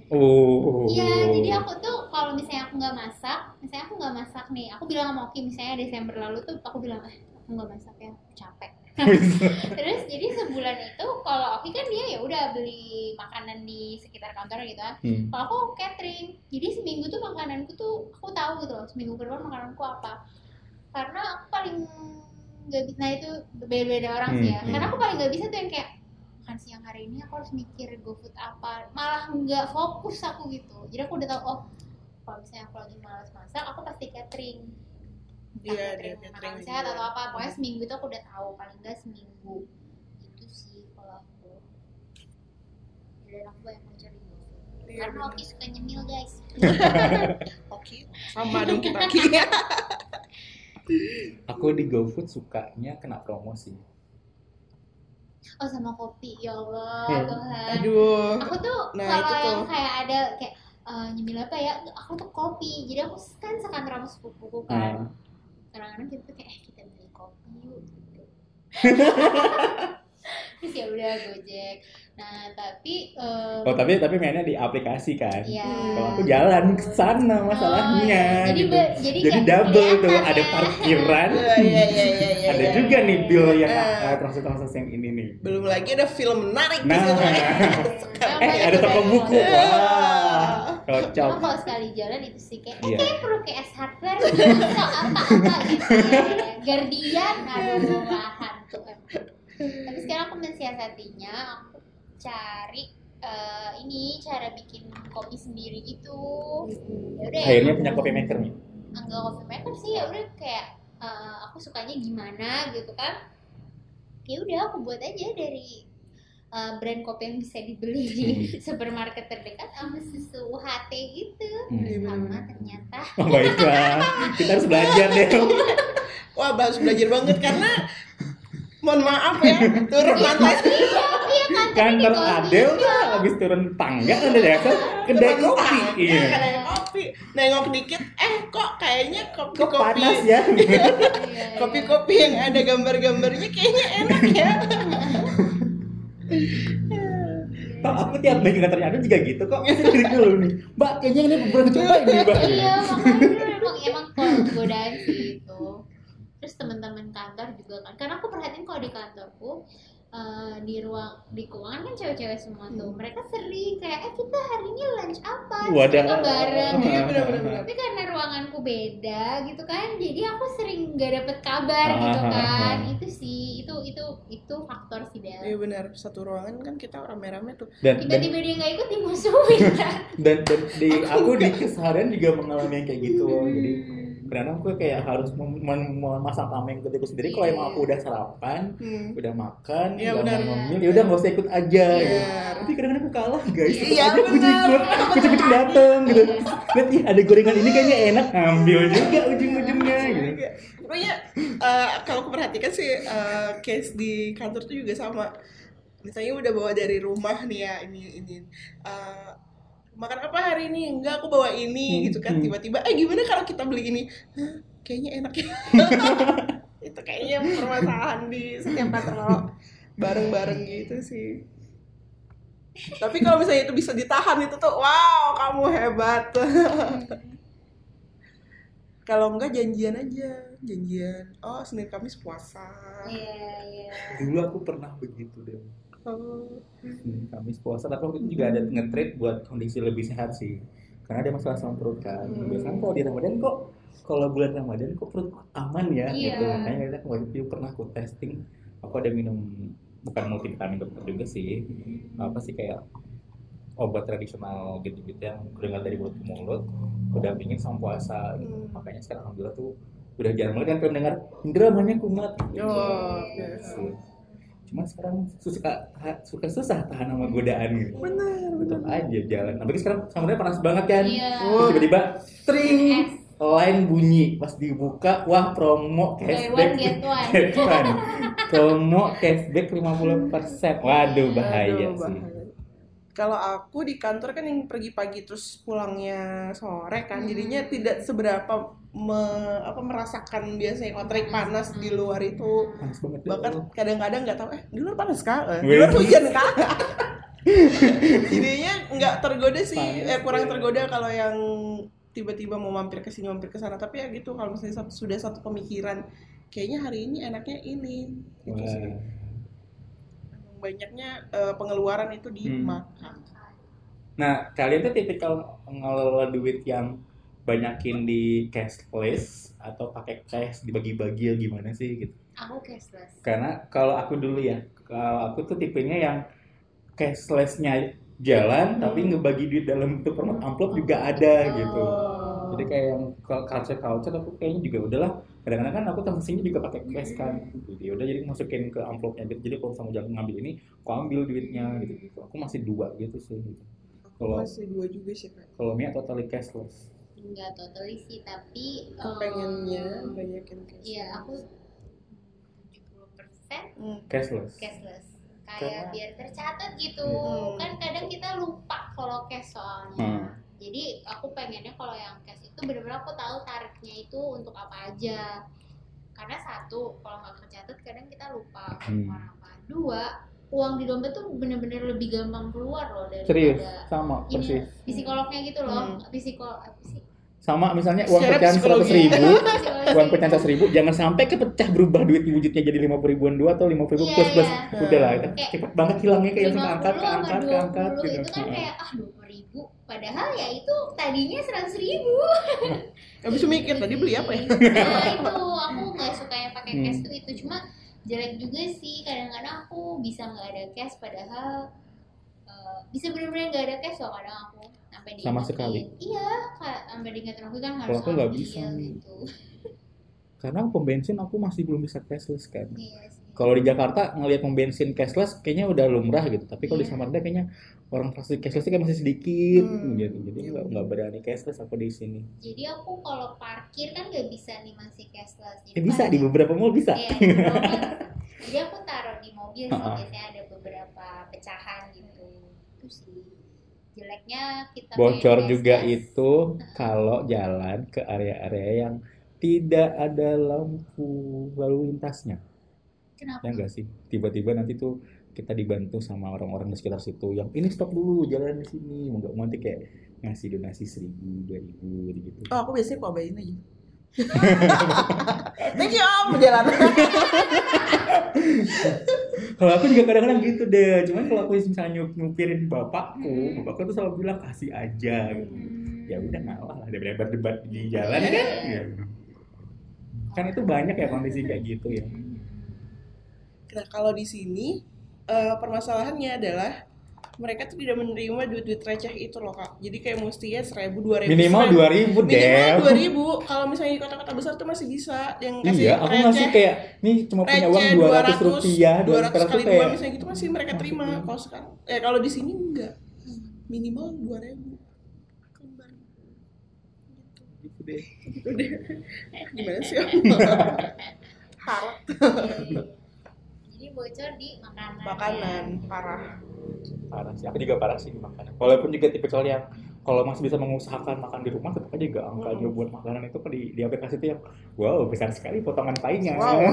Oh. Iya, jadi aku tuh kalau misalnya aku nggak masak, misalnya aku nggak masak nih, aku bilang sama Oki misalnya Desember lalu tuh aku bilang eh aku nggak masak ya, aku capek. Terus jadi sebulan itu kalau Oki kan dia ya udah beli makanan di sekitar kantor gitu kan. Hmm. Kalau aku catering, jadi seminggu tuh makananku tuh aku tahu gitu loh, seminggu ke depan makananku apa. Karena aku paling nggak bisa, nah itu beda-beda orang sih ya. Hmm, Karena hmm. aku paling nggak bisa tuh yang kayak makan siang hari ini aku harus mikir GoFood apa, malah nggak fokus aku gitu. Jadi aku udah tahu oh kalau misalnya aku lagi malas masak, aku pasti catering. Iya, catering catering sehat atau apa, pokoknya seminggu itu aku udah tahu paling nggak seminggu. Itu sih kalau aku. Dan aku banyak mau cari. Iya, Karena. Oki suka nyemil guys. Oke, sama dong kita Ki. Aku di GoFood sukanya kena promo sih. Oh sama kopi, ya Allah Hmm. Tuhan. Aduh. Aku tuh Nah, kalau itu yang tuh. kayak ada kayak eh, nyemil apa ya, aku tuh kopi. Jadi aku kan sekantor sama sepupuku kan. Hmm. Kadang-kadang kita tuh kayak eh kita beli kopi yuk gitu. Terus ya udah Gojek. Nah tapi eh, Oh tapi tapi mainnya di aplikasi kan. Iya. Kalau aku jalan ke sana masalahnya. Oh, iya. Jadi gitu. be- jadi jadi double tuh kelihatan ada ya. parkiran. Iya, iya, iya, iya, iya. ada iya. juga nih bill yang Eh. uh, transaksi yang ini nih. Belum lagi ada film menarik di Nah. situ. Yang eh ada toko buku. Iya. Wah, cocok. Cuma kalau sekali jalan itu sih kayak, eh Iya. kayak perlu kayak S hardware gitu, atau apa-apa gitu ya. Guardian, aduh lahan tuh emang. Tapi sekarang aku mensiasatinya, aku cari eh, ini cara bikin kopi sendiri gitu. Ya udah ya, Akhirnya punya coffee maker nih. enggak coffee maker sih ya udah kayak eh, aku sukanya gimana gitu kan. Ya udah aku buat aja dari eh, brand kopi yang bisa dibeli di supermarket terdekat sama susu HT gitu Hmm. Sama ternyata Oh, baiklah, kita harus belajar deh. Wah, harus belajar banget karena mohon maaf ya, turun lantai iya Kantor Adel tuh habis turun tangga ada dasar kedai turun kopi. tangga, Iya. kedai kopi. Nengok dikit, eh kok kayaknya Kok kopi-kopi panas ya? kopi-kopi yang ada gambar-gambarnya kayaknya enak ya. Pak, aku tiap balik ke kantornya Adel juga gitu kok. Jadi dulu nih. Mbak, kayaknya ini belum coba ini, Mbak. iya makanya emang emang kalau godaan sih itu terus teman-teman kantor juga kan karena aku perhatiin kalau di kantorku eh, di ruang di keuangan kan cewek-cewek semua tuh Hmm. mereka sering kayak eh kita hari ini lunch apa Wadah. mereka bareng Iya, benar-benar. tapi karena ruanganku beda gitu kan jadi aku sering nggak dapet kabar gitu Ah, ah, kan ah. itu sih itu itu itu faktor sih Del Iya benar, satu ruangan kan kita rame-rame tuh. Dan, dan, tiba-tiba dia nggak ikut dimusuhin kan dan, dan di aku di keseharian juga mengalami kayak gitu. Jadi kadang aku kayak harus mem- mem- memasang tameng ke diriku sendiri kalau emang aku udah sarapan Hmm. udah makan Iya, udah mau ngemil ya udah nggak usah ikut aja. Gitu. Iya. tapi kadang-kadang aku kalah guys. Iya, Tetep aja aku ikut kucing-kucing dateng gitu. Lihat ih ada gorengan ini kayaknya enak ambil juga ujung-ujungnya gitu. Pokoknya eh, kalau aku perhatikan sih eh, case di kantor tuh juga sama. Misalnya udah bawa dari rumah nih ya ini ini. Eh, makan apa hari ini? Enggak, aku bawa ini Hmm, gitu kan. hmm. Tiba-tiba eh gimana kalau kita beli ini? Hah, kayaknya enak ya. itu kayaknya permasalahan di setiap kantor kalau bareng-bareng gitu sih. Tapi kalau misalnya itu bisa ditahan itu tuh wow, kamu hebat. Kalau enggak janjian aja, janjian. Oh, Senin Kamis puasa. iya iya dulu aku pernah begitu deh Oh. Hmm, Kamis puasa tapi waktu itu juga ada nge-trade buat kondisi lebih sehat sih karena ada masalah sama perut kan Hmm. biasanya kalau di Ramadan kok kalau bulan Ramadan kok perut aman ya Iya. gitu makanya kita waktu itu pernah aku testing aku ada minum bukan multivitamin dokter juga sih apa sih kayak obat tradisional gitu-gitu yang keringat dari mulut ke mulut udah pingin sama puasa gitu. Hmm. makanya sekarang alhamdulillah tuh udah jarang banget kan pendengar Indra kumat Oh, Gitu. Cuman sekarang suka suka susah tahan sama godaan gitu. benar, benar. Tetap aja jalan. Apalagi sekarang samudera panas banget kan. iya Terus tiba-tiba tring line bunyi pas dibuka wah promo cashback get one. get one. promo cashback 50% waduh bahaya sih. Kalau aku di kantor kan yang pergi pagi terus pulangnya sore kan, Hmm. jadinya tidak seberapa me- apa merasakan biasanya kalau terik panas di luar itu. panas banget Bahkan kadang-kadang nggak tahu eh di luar panas kah? Eh, Di luar hujan kah? jadinya nggak tergoda sih, Panas, eh kurang tergoda kalau yang tiba-tiba mau mampir ke sini mampir ke sana. Tapi ya gitu kalau misalnya sudah satu pemikiran, kayaknya hari ini enaknya ini. Gitu sih. Banyaknya eh, pengeluaran itu di Hmm. makan. Nah, kalian tuh tipikal ngelola duit yang banyakin di cashless atau pakai cash dibagi-bagi ya gimana sih gitu? Aku cashless. Karena kalau aku dulu ya, kalau aku tuh tipenya yang cashlessnya jalan Hmm. tapi ngebagi duit dalam bentuk format amplop juga ada gitu. Oh. Jadi kayak yang culture culture aku kayaknya juga udahlah. Kadang-kadang kan aku transaksinya juga pakai cash kan. Jadi udah jadi masukin ke amplopnya gitu. Jadi kalau misalnya jalan ngambil ini, aku ambil duitnya gitu gitu. Aku masih dua gitu sih. Gitu. Kalau masih dua juga sih kak. kalau Mia totally cashless. Enggak totally sih, tapi Aku eh, pengennya banyakin cash. Iya, aku 70% Hmm. Cashless. cashless. Karena- Kayak biar tercatat gitu. Hmm. Kan kadang kita lupa kalau cash soalnya. Hmm. Jadi aku pengennya kalau yang cash itu bener-bener aku tahu tariknya itu untuk apa aja. Karena satu, kalau nggak tercatat kadang kita lupa Hmm. apa. Dua, uang di dompet tuh bener-bener lebih gampang keluar loh Serius, daripada sama ini persis. psikolognya gitu loh. Hmm. Psikol apa sih? Sama misalnya uang pecahan seratus ribu, uang pecahan seratus ribu, jangan sampai kepecah berubah duit wujudnya jadi lima puluh ribuan dua atau lima puluh ribu Iya, plus plus. iya. Udah lah, cepet banget hilangnya kayak langsung 50 angkat, ke angkat, ke 20 angkat gitu. itu kan kayak ah padahal ya itu tadinya seratus ribu Habis itu mikir tadi beli apa ya? nah itu aku nggak suka yang pakai Hmm. cash tuh itu cuma jelek juga sih kadang-kadang aku bisa nggak ada cash padahal eh, bisa bener-bener nggak ada cash loh kadang aku sampai Sama diingetin. sekali. iya kayak sampai diingetin aku kan harus Kalau aku nggak bisa. gitu Karena pom bensin aku masih belum bisa cashless kan. iya sih Kalau di Jakarta ngelihat pom bensin cashless kayaknya udah lumrah gitu. Tapi kalau di Iya. Samarinda kayaknya orang transaksi cashless kan masih sedikit Hmm. gitu. Jadi nggak nggak berani cashless aku di sini. jadi aku kalau parkir kan nggak bisa nih masih cashless jadi Eh bisa di beberapa mall bisa. Iya, di mobil. jadi aku taruh di mobil sih Ha-ha. biasanya ada beberapa pecahan gitu itu sih jeleknya kita Bocor juga cashless. itu kalau jalan ke area-area yang tidak ada lampu lalu lintasnya. Kenapa Ya enggak sih? Tiba-tiba nanti tuh kita dibantu sama orang-orang di sekitar situ yang ini stop dulu jalan di sini mau nggak mau nanti kayak ngasih donasi seribu dua ribu gitu Oh aku biasanya kok abain aja. Thank you om jalan. kalau aku juga kadang-kadang gitu deh cuman kalau aku misalnya nyup- nyupirin bapakku bapakku tuh selalu bilang kasih aja gitu Hmm. ya udah ngalah lah daripada berdebat di jalan kan Ya. kan itu banyak ya kondisi kayak gitu ya Nah kalau di sini eh, permasalahannya adalah mereka tuh tidak menerima duit-duit receh itu loh kak. Jadi kayak mestinya seribu dua ribu. minimal dua ribu Minimal deh dua ribu. Kalau misalnya di kota-kota besar tuh masih bisa yang kasih iya aku ngasih kayak nih cuma punya uang dua ratus rupiah dua ratus kali dua kayak misalnya gitu masih mereka terima. Kalau sekarang, eh kalau di sini enggak. Minimal dua ribu. gitu deh Gitu deh. Gimana sih om? Harap Iya. Bocor di makanan makanan parah. parah sih aku juga parah sih di makanan walaupun juga tipikal yang kalau masih bisa mengusahakan makan di rumah tetap aja gak angkanya Hmm. buat makanan itu kan di, di aplikasi itu yang wow besar sekali potongan painya Wow.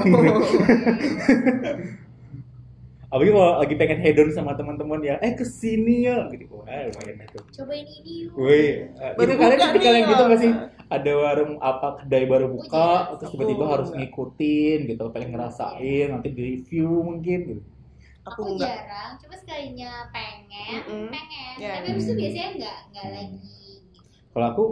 apalagi kalau lagi pengen hedon sama teman-teman ya eh ke sini ya gitu wah lumayan itu cobain ini yuk Wih, Baru itu kalian nih, yang gitu ya. Nggak? Ada warung apa kedai baru buka, iya. terus tiba-tiba Aku harus enggak. ngikutin gitu, pengen ngerasain, nanti di review mungkin gitu. Aku aku enggak. jarang coba sekalinya pengen Mm-mm. pengen Ya. tapi habis itu Hmm. biasanya enggak enggak lagi gitu. Kalau aku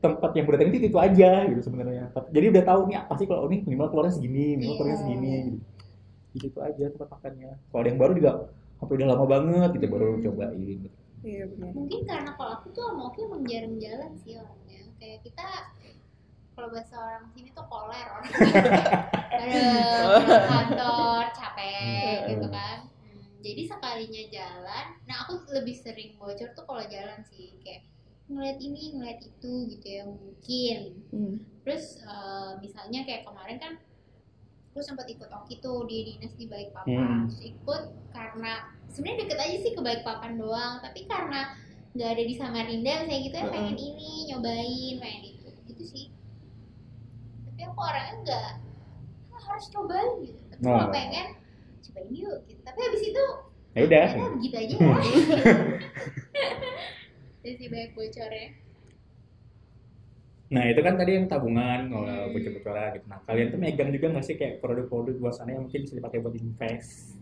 tempat yang berdatang itu itu aja gitu sebenarnya. Jadi udah tahu nih pasti kalau ini minimal keluarnya segini, minimal keluarnya Iya. segini gitu. Gitu itu aja tempat makannya. Kalau ada yang baru juga sampai udah lama banget gitu baru Hmm. cobain. Gitu. Iya benar. mungkin karena kalau aku tuh sama Oki emang jarang jalan sih orangnya kayak kita kalau bahasa orang sini tuh koler orang ada kantor capek Hmm. gitu kan Hmm, jadi sekalinya jalan nah aku lebih sering bocor tuh kalau jalan sih kayak ngeliat ini ngeliat itu gitu ya mungkin Hmm. terus eh, misalnya kayak kemarin kan aku sempat ikut oki tuh di dinas di Balikpapan Hmm. terus ikut karena sebenarnya deket aja sih ke Balikpapan doang tapi karena nggak ada di Samarinda saya gitu ya pengen ini nyobain pengen itu. Gitu sih. Tapi aku orangnya nggak "Ah, harus cobain gitu. Tapi Oh. kalau pengen cobain yuk gitu. Tapi habis itu ya udah. Begitu aja. Ya jadi sih banyak bocornya. Nah itu kan tadi yang tabungan kalau Hmm. bocor-bocoran gitu. Nah kalian tuh megang juga nggak sih kayak produk-produk luar sana yang mungkin bisa dipakai buat invest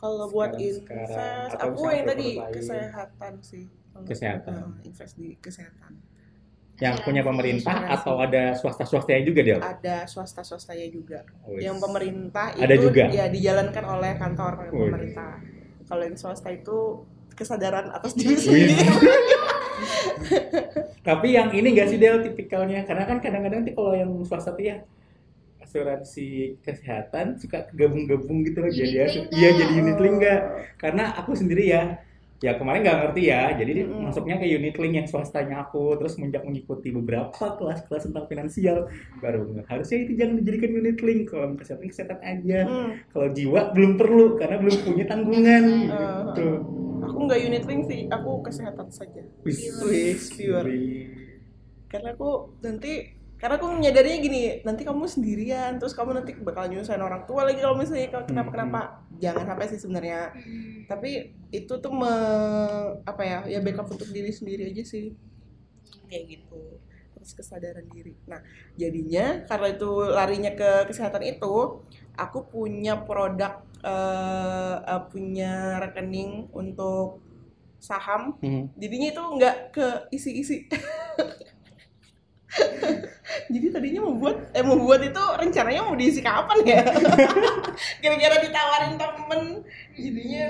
Kalau buat invest, atau aku yang tadi kesehatan sih. Kalau- Kesehatan. Nah, invest di kesehatan. yang punya Asuransi. pemerintah asuransi. atau ada swasta-swastanya juga dia Ada swasta-swastanya juga. Wis. Yang pemerintah Ada itu juga? ya dijalankan oleh kantor Wih. pemerintah. Kalau yang swasta itu kesadaran atas diri sendiri. tapi yang ini gak sih Del tipikalnya karena kan kadang-kadang kalau yang swasta tuh ya asuransi kesehatan suka gabung-gabung gitu loh Unit jadi iya jadi unit link nggak karena aku sendiri ya ya kemarin nggak ngerti ya jadi dia Mm-mm. masuknya ke unit link yang swastanya aku terus menjak mengikuti beberapa kelas-kelas tentang finansial baru harusnya itu jangan dijadikan unit link kalau kesehatan kesehatan aja Hmm. kalau jiwa belum perlu karena belum punya tanggungan Uh, gitu aku nggak unit link sih, aku kesehatan saja. Wis. Wis, pure. Karena aku nanti karena aku menyadarinya gini, nanti kamu sendirian, terus kamu nanti bakal nyusahin orang tua lagi kalau misalnya kalau kenapa-kenapa. Jangan sampai sih sebenarnya. Hmm. Tapi itu tuh me, apa ya, ya backup untuk diri sendiri aja sih. Kayak gitu. Terus kesadaran diri. Nah, jadinya karena itu larinya ke kesehatan itu, aku punya produk eh, eh, punya rekening untuk saham Hmm. jadinya itu nggak ke isi-isi jadi tadinya mau buat eh mau buat itu rencananya mau diisi kapan ya kira-kira ditawarin temen jadinya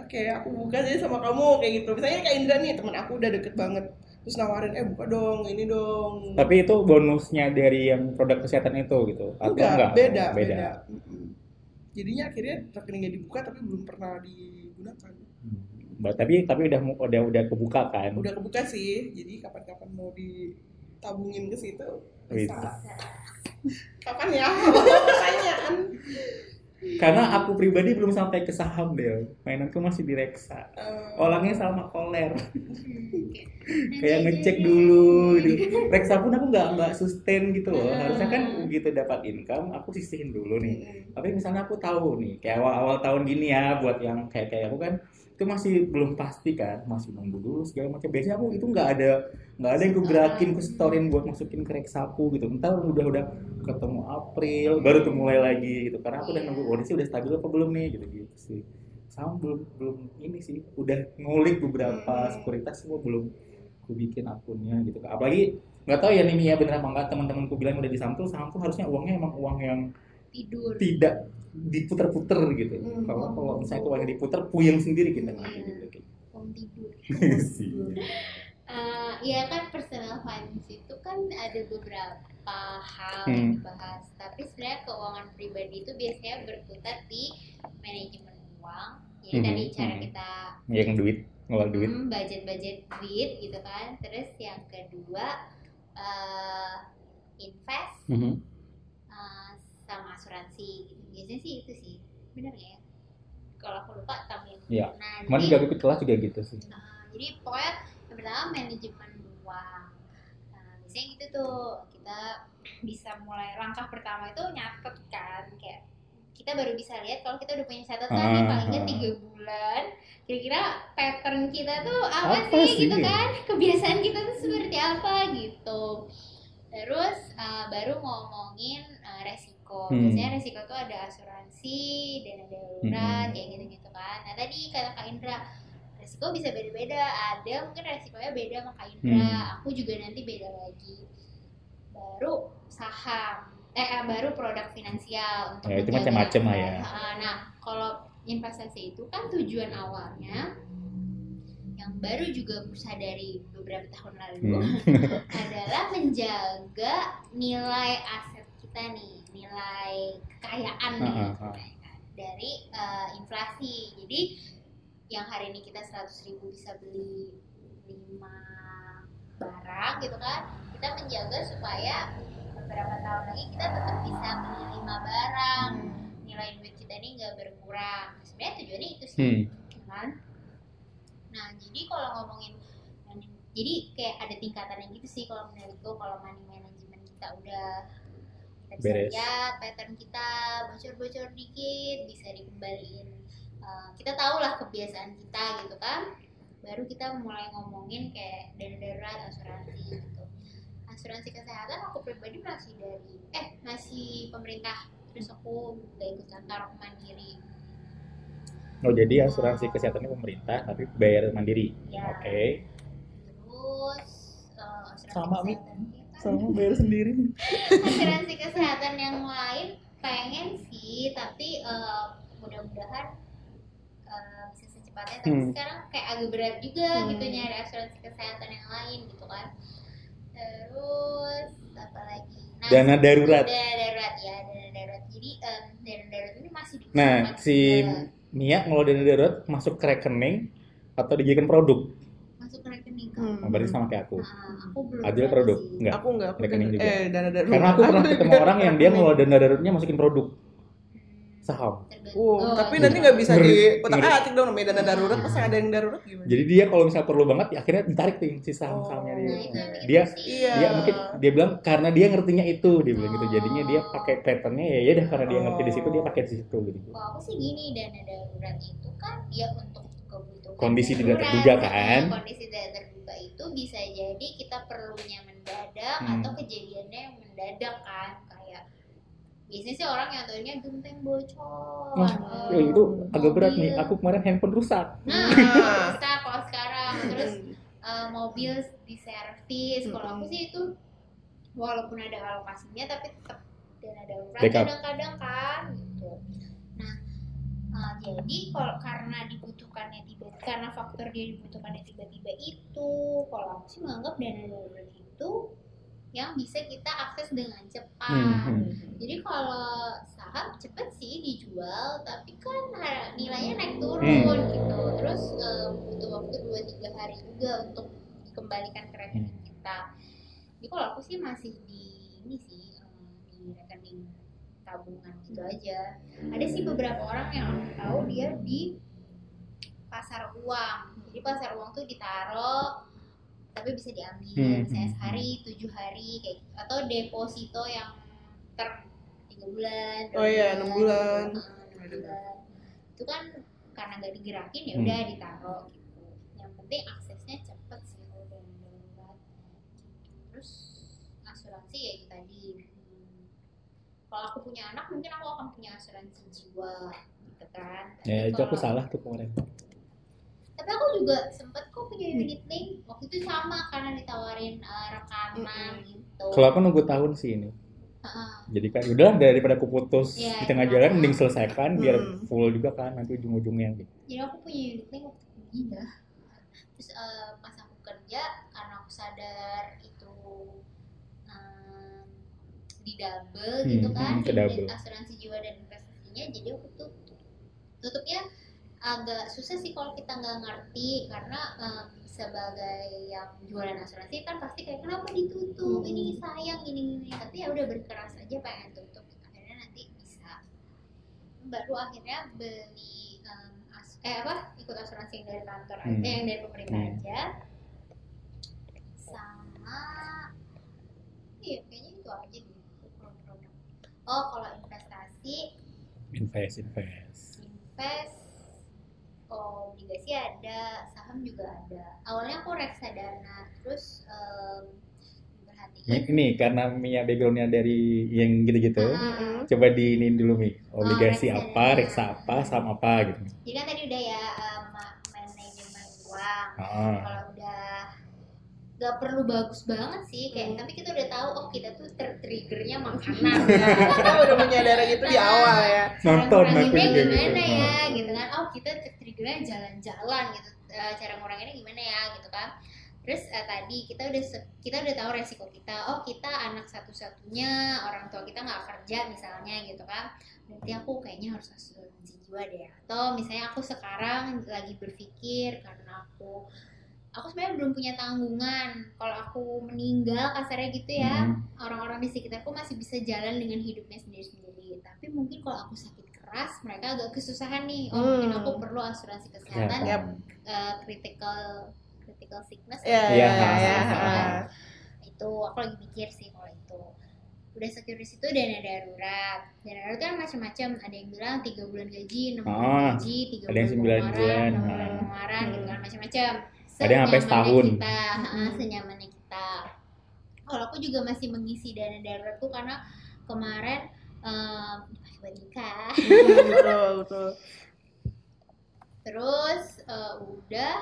oke aku buka aja sama kamu kayak gitu misalnya kayak Indra nih temen aku udah deket banget terus nawarin eh buka dong ini dong Tapi itu bonusnya dari yang produk kesehatan itu gitu? Atau enggak, enggak? beda Beda. beda jadinya akhirnya rekeningnya dibuka tapi belum pernah digunakan Hmm. Tapi tapi udah udah udah kebuka kan? udah kebuka sih jadi kapan-kapan mau ditabungin ke situ bisa kapan ya pertanyaan Karena aku pribadi belum sampai ke saham deh. Mainanku masih di reksa. Eh, Orangnya sama koler. Kayak ngecek dulu. Gitu. Reksa pun aku nggak nggak sustain gitu loh. Ah. Harusnya kan begitu dapat income, aku sisihin dulu nih. mm-mm. Tapi misalnya aku tahu nih, kayak awal-awal tahun gini ya, buat yang kayak kayak aku kan, itu masih belum pasti kan, masih nunggu dulu segala macam. Biasanya aku itu nggak ada nggak ada yang gue gerakin, gue storein buat masukin ke reksaku gitu. Entar udah udah ketemu April, baru tuh mulai lagi gitu. Karena aku udah nunggu, oh ini sih udah stabil apa belum nih gitu gitu sih. Sama belum belum ini sih, udah ngulik beberapa Hmm. sekuritas semua belum aku bikin akunnya gitu. Apalagi nggak tahu ya nih Mia bener apa enggak teman-temanku bilang udah di saham tuh saham tuh harusnya uangnya emang uang yang tidur tidak diputer-puter gitu. Hmm. Kalau kalau misalnya uangnya diputer, puyeng sendiri kita nanti gitu. Om tidur Sih. Eh, ya kan personal finance itu kan ada beberapa hal Hmm. yang dibahas tapi sebenarnya keuangan pribadi itu biasanya berputar di manajemen uang jadi Mhm, tadi cara mhm. kita Yang duit, ngelola duit. hmm, budget-budget duit gitu kan terus yang kedua eh, invest eh, sama asuransi gitu biasanya sih itu sih benar nggak ya kalau aku lupa tambahin Iya. nah Kemarin juga ikut kelas juga gitu sih. Nah, jadi pokoknya yang pertama manajemen uang. Nah, biasanya gitu tuh kita bisa mulai langkah pertama itu nyatet kan kayak kita baru bisa lihat kalau kita udah punya catatan nih Ah, paling nggak ah. tiga bulan kira-kira pattern kita tuh apa, Apa sih, sih? gitu kan kebiasaan kita tuh seperti apa gitu terus uh, baru ngomongin uh, resiko Hmm. biasanya resiko tuh ada asuransi dana darurat Hmm. kayak gitu-gitu kan nah tadi kata kak Indra resiko bisa beda-beda ada mungkin resikonya beda sama kak Indra Hmm. aku juga nanti beda lagi baru saham eh eh, baru produk finansial untuk Ya, itu macam-macam lah ya. Ah, nah kalau investasi itu kan tujuan awalnya yang baru juga aku sadari beberapa tahun lalu Hmm. adalah menjaga nilai aset kita nih nilai kekayaan nih ah. dari eh, inflasi. Jadi yang hari ini kita 100.000 ribu bisa beli 5 barang gitu kan kita menjaga supaya beberapa tahun lagi kita tetap bisa beli lima barang. Nilai duit kita ini nggak berkurang. Sebenarnya tujuannya itu sih Hmm. ya kan. Nah jadi kalau ngomongin jadi kayak ada tingkatannya gitu sih kalau menurutku kalau money management kita udah Beres. lihat pattern kita bocor-bocor dikit bisa dikembaliin Eh, kita tahu lah kebiasaan kita gitu kan baru kita mulai ngomongin kayak dana darurat asuransi gitu asuransi kesehatan aku pribadi masih dari eh masih pemerintah terus aku gak ikut kantor mandiri Oh jadi asuransi kesehatannya pemerintah tapi bayar mandiri. ya Oke. terus eh, asuransi Sama, Mi. kesehatan Sama bayar sendiri. asuransi kesehatan yang lain pengen sih tapi eh, mudah-mudahan eh, bisa secepatnya tapi Hmm. sekarang kayak agak berat juga Hmm. gitu nyari asuransi kesehatan yang lain gitu kan terus apa lagi nah, Dana darurat. dana darurat ya dana darurat jadi em, dana darurat ini masih di Nah si Mia kalau dana darurat masuk ke rekening atau dijadikan produk. Ke rekening Hmm. Oh, berarti sama kayak aku. Nah, aku belum Adil produk sih. enggak? Aku enggak, aku Rekening juga. Eh, dana darurat. Karena aku pernah ketemu orang yang dia ngelola dana daruratnya masukin produk saham. Oh, Oh, tapi iya. nanti nggak bisa Ngeri. di otak Ngeri. atik dong namanya dana darurat pas ada yang darurat gimana? Jadi dia kalau misalnya perlu banget ya akhirnya ditarik tuh si saham-sahamnya Oh. dia. Nah, yang bikin Dia. Iya. dia mungkin dia bilang karena dia ngertinya itu dia bilang gitu. Jadinya dia Oh. pakai patternnya ya ya udah karena dia ngerti di situ dia pakai di situ gitu. Kalau aku sih gini dana darurat itu kan ya untuk kebutuhan Kondisi tidak terduga kan? Nah, Kondisi tidak terduga itu bisa jadi kita perlunya mendadak Hmm. atau kejadiannya yang mendadak kan kayak biasanya sih orang yang tahunya genteng bocor. Wah, eh, Ya itu agak berat mobil. nih. Aku kemarin handphone rusak. Nah, Nah. bisa kalau sekarang terus eh, mobil di servis. Kalau aku sih itu walaupun ada alokasinya tapi tetap darurat Backup. kadang-kadang kan gitu. Nah, eh, jadi kalau karena dibutuhkannya tiba karena faktor dia dibutuhkannya tiba-tiba itu, kalau aku sih menganggap dana darurat itu yang bisa kita akses dengan cepat. Hmm, Jadi kalau saham cepet sih dijual, tapi kan nilainya naik turun Hmm. gitu. Terus eh, butuh waktu 2-3 hari juga untuk dikembalikan ke rekening kita. Jadi kalau aku sih masih di ini sih tabungan gitu aja. Ada sih beberapa orang yang aku tahu dia di pasar uang. Jadi pasar uang tuh ditaruh tapi bisa diambil Hmm, misalnya hmm, sehari tujuh hari kayak gitu. atau deposito yang ter tiga bulan Oh iya, enam bulan. eh, enam bulan. itu kan karena nggak digerakin ya Hmm. udah ditaruh gitu yang penting aksesnya cepet sih kalau darurat terus asuransi ya Hmm. Kalau aku punya anak mungkin aku akan punya asuransi jiwa gitu kan Tapi Ya itu aku salah tuh kemarin. tapi aku juga sempet kok punya unit link waktu itu sama karena ditawarin uh, rekanan Mm-mm. gitu Kalau aku nunggu tahun sih ini. Heeh. Jadi kan udah daripada aku putus Iya, di tengah jalan mending selesaikan biar Hmm. full juga kan nanti ujung-ujungnya gitu. jadi aku punya unit link waktu kuliah terus uh, pas aku kerja karena aku sadar itu di double Hmm, gitu kan hmm, ke double. asuransi jiwa dan investasinya jadi aku tutup tutupnya agak susah sih kalau kita nggak ngerti karena um, sebagai yang jualan asuransi kan pasti kayak kenapa ditutup Hmm. ini sayang ini ini tapi ya udah berkeras aja pengen tutup akhirnya nanti bisa baru akhirnya beli um, as- eh apa ikut asuransi yang dari kantor aja Hmm. yang dari pemerintah Hmm. aja sama iya kayaknya itu aja deh oh kalau investasi Invest, invest. invest obligasi ada saham juga ada awalnya aku reksadana terus um, Ini karena Mia backgroundnya dari yang gitu-gitu. Mm-mm. Coba diinin dulu Mi. Obligasi reksadana. apa, reksa apa, saham apa gitu. jadi kan tadi udah ya um, ma- manajemen uang Ah. kalau udah gak perlu bagus banget sih kayak Hmm. tapi kita udah tahu oh kita tuh tertriggernya makanan Kita udah menyadari itu di awal ya. Nonton juga gimana gitu. ya Ah. gitu kan oh kita tertriggernya jalan-jalan gitu Eh, cara nguranginnya gimana ya gitu kan terus eh, tadi kita udah kita udah tahu resiko kita oh kita anak satu-satunya orang tua kita nggak kerja misalnya gitu kan berarti aku kayaknya harus asuransi jiwa deh atau misalnya aku sekarang lagi berpikir karena aku aku sebenarnya belum punya tanggungan kalau aku meninggal kasarnya gitu ya Hmm. orang-orang di sekitarku masih bisa jalan dengan hidupnya sendiri-sendiri tapi mungkin kalau aku sakit keras mereka agak kesusahan nih oh mungkin Hmm. aku perlu asuransi kesehatan Kesehatan. Yap. eh, critical critical sickness Ya, Iya, ya, ha, ya, ha, ha. ha. itu aku lagi mikir sih kalau itu udah security itu dana darurat dana darurat kan macam-macam ada yang bilang tiga bulan gaji enam bulan Ah, gaji tiga ada yang bulan sembilan pengeluaran bulan, enam bulan pengeluaran gitu Hmm. kan macam-macam Ada yang sampai setahun. kita Hmm. senyamannya kita kalau aku juga masih mengisi dana daruratku karena kemarin em, pas buat nikah betul betul Terus eh, udah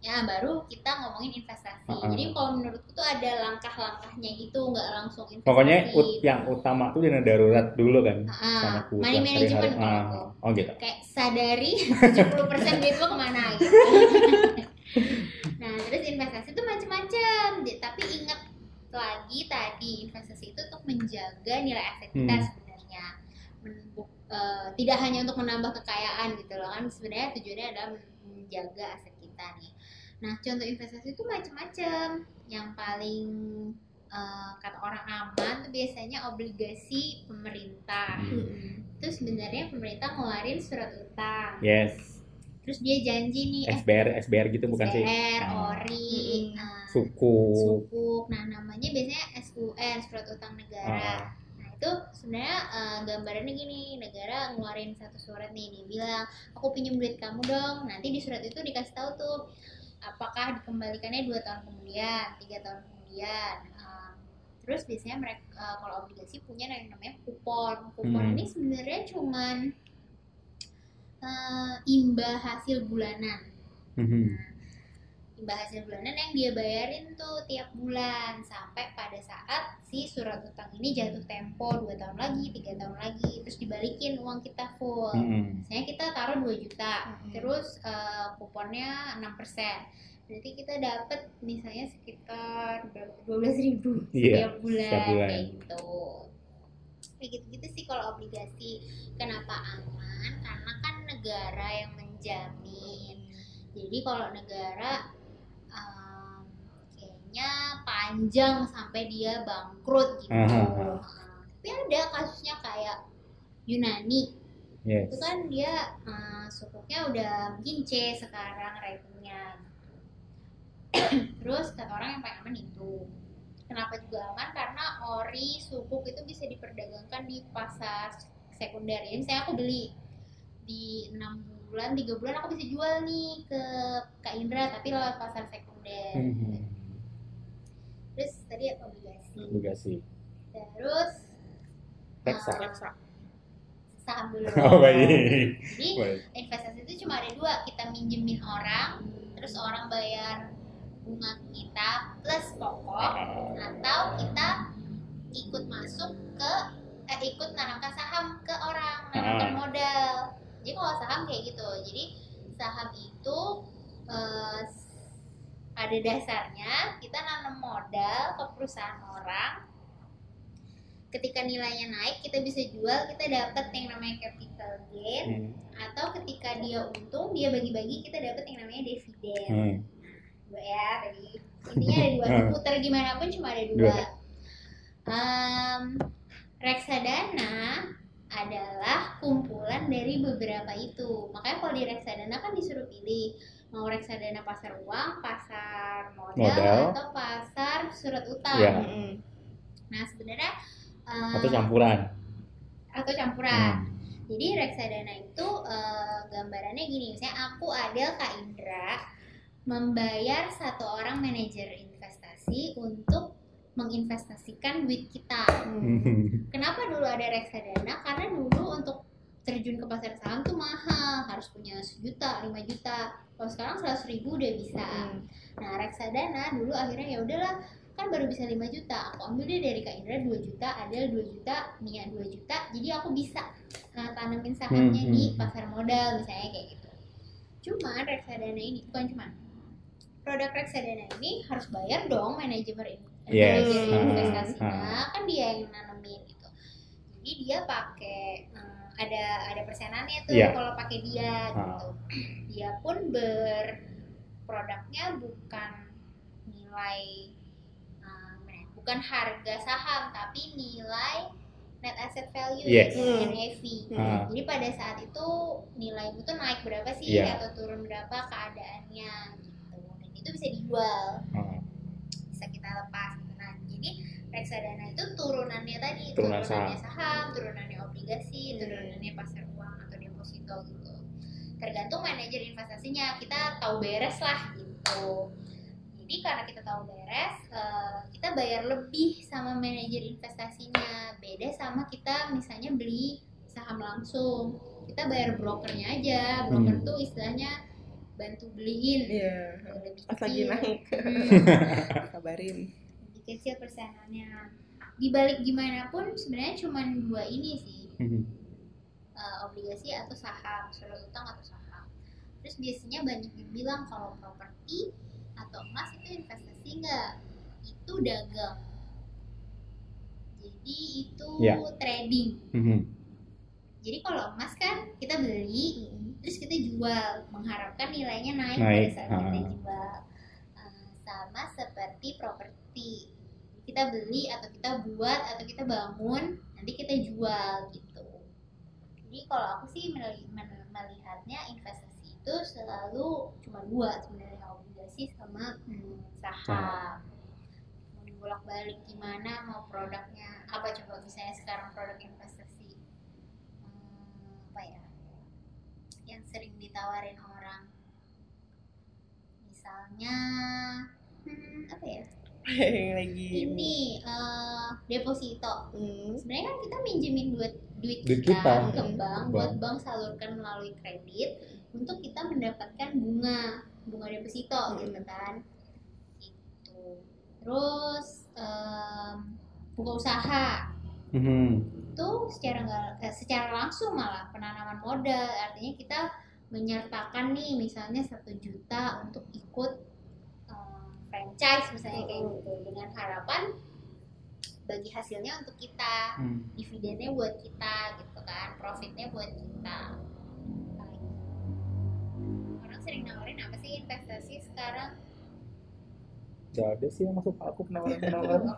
ya baru kita ngomongin investasi. Uh-uh. Jadi kalau menurutku tuh ada langkah-langkahnya gitu, nggak langsung investasi. Pokoknya ut- yang utama tuh dana darurat dulu kan. Ah, Sama kebutuhan money management kalau Ah, aku. Oh gitu. Kayak sadari 70% duit lo ke mana gitu. nah terus investasi tuh macam-macam. Di- Tapi ingat lagi tadi investasi itu untuk menjaga nilai aset kita Hmm. sebenarnya. Eh, tidak hanya untuk menambah kekayaan gitu loh kan sebenarnya tujuannya adalah men- menjaga aset kita nih. Nah contoh investasi itu macam-macam. Yang paling eh, kata orang aman tuh biasanya obligasi pemerintah Hmm. itu sebenarnya pemerintah ngeluarin surat utang Yes. Terus dia janji nih eh, SBR SBR gitu bukan sih? SBR, Ah. ORI, eh, Suku. sukuk nah namanya biasanya SUN surat utang negara Ah. nah itu sebenarnya eh, gambarannya gini negara ngeluarin satu surat nih dia bilang aku pinjam duit kamu dong nanti di surat itu dikasih tahu tuh apakah dikembalikannya dua tahun kemudian tiga tahun kemudian terus biasanya mereka eh, kalau obligasi punya yang namanya kupon kupon Hmm. ini sebenarnya cuman eh, imbal hasil bulanan Mhm. imbal hasil bulanan yang dia bayarin tuh tiap bulan sampai pada saat si surat utang ini jatuh tempo dua tahun lagi tiga tahun lagi terus dibalikin uang kita full Mhm. misalnya kita taruh 2 juta Mhm. terus eh, kuponnya 6% berarti kita dapat misalnya sekitar dua belas ribu Iya, setiap bulan, setiap bulan. kayak gitu kayak gitu-gitu sih kalau obligasi kenapa aman karena kan negara yang menjamin. Jadi kalau negara em, kayaknya panjang sampai dia bangkrut gitu. Nah, tapi ada kasusnya kayak Yunani. Yes. itu kan dia eh, sukuknya udah mungkin C sekarang ratingnya. Terus kata orang yang paling aman itu. Kenapa juga aman? Karena ori sukuk itu bisa diperdagangkan di pasar sekunder. Ya misalnya aku beli di enam bulan tiga bulan aku bisa jual nih ke Kak Indra tapi lewat pasar sekunder Mhm. terus tadi obligasi Obligasi. terus Reksa. eh, Reksa. saham dulu Oh baik. jadi Baik. investasi itu cuma ada dua kita minjemin orang terus orang bayar bunga kita plus pokok Ah. atau kita ikut masuk ke eh, ikut nanamkan saham ke orang nanamkan Ah. modal jadi kalau saham kayak gitu jadi saham itu eh, pada dasarnya kita nanam modal ke perusahaan orang ketika nilainya naik kita bisa jual kita dapat yang namanya capital gain Hmm. atau ketika dia untung dia bagi-bagi kita dapat yang namanya dividen Hmm. dua ya tadi intinya ada dua diputar gimana pun cuma ada dua Dua. Em, reksadana adalah kumpulan dari beberapa itu makanya kalau di reksadana kan disuruh pilih mau reksadana pasar uang pasar modal, Modal. atau pasar surat utang. Mm-mm. nah sebenarnya em, Atau campuran. atau campuran Hmm. Jadi reksadana itu eh, gambarannya gini, misalnya aku ada Kak Indra membayar satu orang manajer investasi untuk menginvestasikan duit kita. Hmm. Kenapa dulu ada reksadana? Karena dulu untuk terjun ke pasar saham tuh mahal, harus punya sejuta, 5 juta. Kalau sekarang 100 ribu udah bisa. Mm. Nah reksadana dulu akhirnya ya udahlah kan baru bisa 5 juta aku ambil deh dari Kak Indra 2 juta Adel 2 juta Nia 2 juta jadi aku bisa uh, tanamin sahamnya Hmm, di hmm. pasar modal misalnya kayak gitu cuman reksadana ini bukan cuman produk reksadana ini harus bayar dong manajemen Yes. manajer Hmm, investasinya hmm. kan dia yang nanemin gitu jadi dia pakai uh, ada ada persenannya tuh Iya. kalau pakai dia gitu dia pun ber produknya bukan nilai uh, ya, bukan harga saham tapi nilai net asset value Yes. ya, Hmm. NAV. Ah. Jadi pada saat itu nilaimu tuh naik berapa sih Iya. atau turun berapa keadaannya gitu. Dan itu bisa dijual, Ah. bisa kita lepas jadi reksadana itu turunannya tadi, Turunan turunannya saham, turunannya obligasi, Hmm. turunannya pasar uang atau deposito gitu. Tergantung manajer investasinya, kita tahu beres lah gitu. Jadi karena kita tahu beres, eh, kita bayar lebih sama manajer investasinya. Beda sama kita misalnya beli saham langsung. Kita bayar brokernya aja. Broker Hmm. tuh istilahnya bantu beliin. Iya. Lebih Pas lagi kecil. naik, Hmm, kabarin. Kecil persenannya. Di balik gimana pun sebenarnya cuma dua ini sih. Eh, obligasi atau saham, surat utang atau saham. Terus biasanya banyak yang bilang kalau properti atau emas itu investasi enggak, itu dagang. Jadi itu Ya. trading. Mhm. Jadi kalau emas kan kita beli, terus kita jual, mengharapkan nilainya naik, Naik, pada saat kita ah. jual. Eh, sama seperti properti, kita beli atau kita buat atau kita bangun, nanti kita jual gitu. Jadi kalau aku sih melihatnya investasi itu selalu cuma dua sebenarnya obligasi sama hmm, saham. Mau dibolak balik gimana mau produknya apa coba misalnya sekarang produk investasi Hmm, apa ya yang sering ditawarin orang misalnya hmm, apa ya Yang lagi ini eh, deposito Hmm. sebenarnya kan kita minjemin duit duit Duit kita, kita. ke bank buat Bank. salurkan melalui kredit untuk kita mendapatkan bunga bunga deposito Hmm. gitu kan itu terus em, buka usaha Mhm. itu secara nggak eh, secara langsung malah penanaman modal artinya kita menyertakan nih misalnya satu juta untuk ikut franchise misalnya kayak gitu dengan harapan bagi hasilnya untuk kita Hmm. dividennya buat kita gitu kan profitnya buat kita orang sering nawarin apa sih investasi sekarang Gak ada sih yang masuk aku penawaran-penawaran.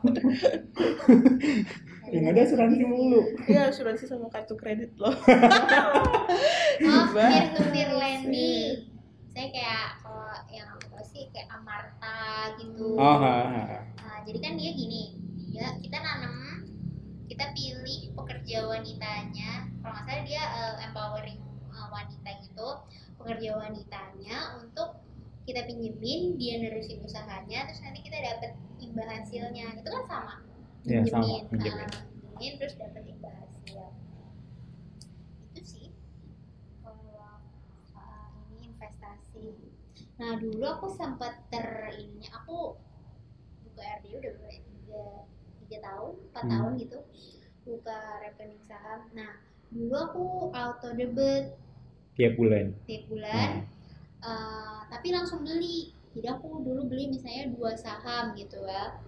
yang ada asuransi mulu. Iya asuransi sama kartu kredit loh. oh peer to peer Banget lending saya kayak kalau yang aku tahu sih kayak Amarta gitu. Oh, ha, ha. Nah, jadi kan dia gini dia kita nanam kita pilih pekerja wanitanya. Kalau nggak salah dia eh, empowering eh, wanita gitu pekerja wanitanya untuk kita pinjemin dia nerusin usahanya terus nanti kita dapat imbal hasilnya. Itu kan sama? Ya, sama, Pinjemin, pinjemin. nah, pinjemin. terus dapat imbal hasil itu sih kalau soal ini investasi nah dulu aku sempat ter ininya aku buka RD udah berapa ya? tiga tiga tahun empat Hmm. tahun gitu buka rekening saham nah dulu aku auto debit Tiap bulan. tiap bulan Hmm. eh, tapi langsung beli jadi aku dulu beli misalnya dua saham gitu ya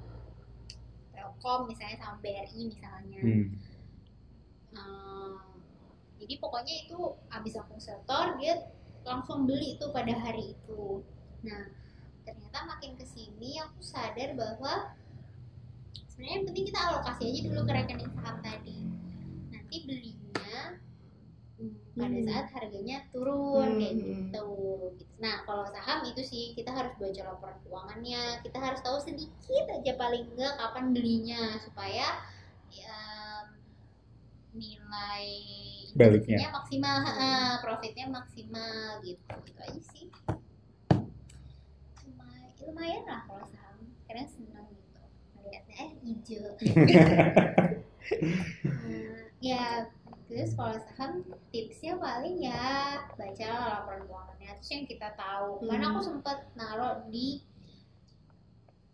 Telkom misalnya sama BRI misalnya Hmm. Eh, jadi pokoknya itu abis aku setor dia langsung beli itu pada hari itu nah ternyata makin ke sini aku sadar bahwa sebenarnya yang penting kita alokasi aja dulu ke rekening saham tadi nanti belinya hmm, pada Hmm. saat harganya turun kayak Hmm. gitu nah kalau saham itu sih kita harus baca laporan keuangannya kita harus tahu sedikit aja paling enggak kapan belinya supaya ya, nilai Baliknya. investasinya maksimal eh, profitnya maksimal gitu. Gitu aja sih. Lumayan, lumayan lah kalau saham. Karena senang gitu. Melihatnya eh hijau. Eh, ya terus kalau saham tipsnya paling ya baca laporan keuangannya. Terus yang kita tahu. Karena aku sempat naruh di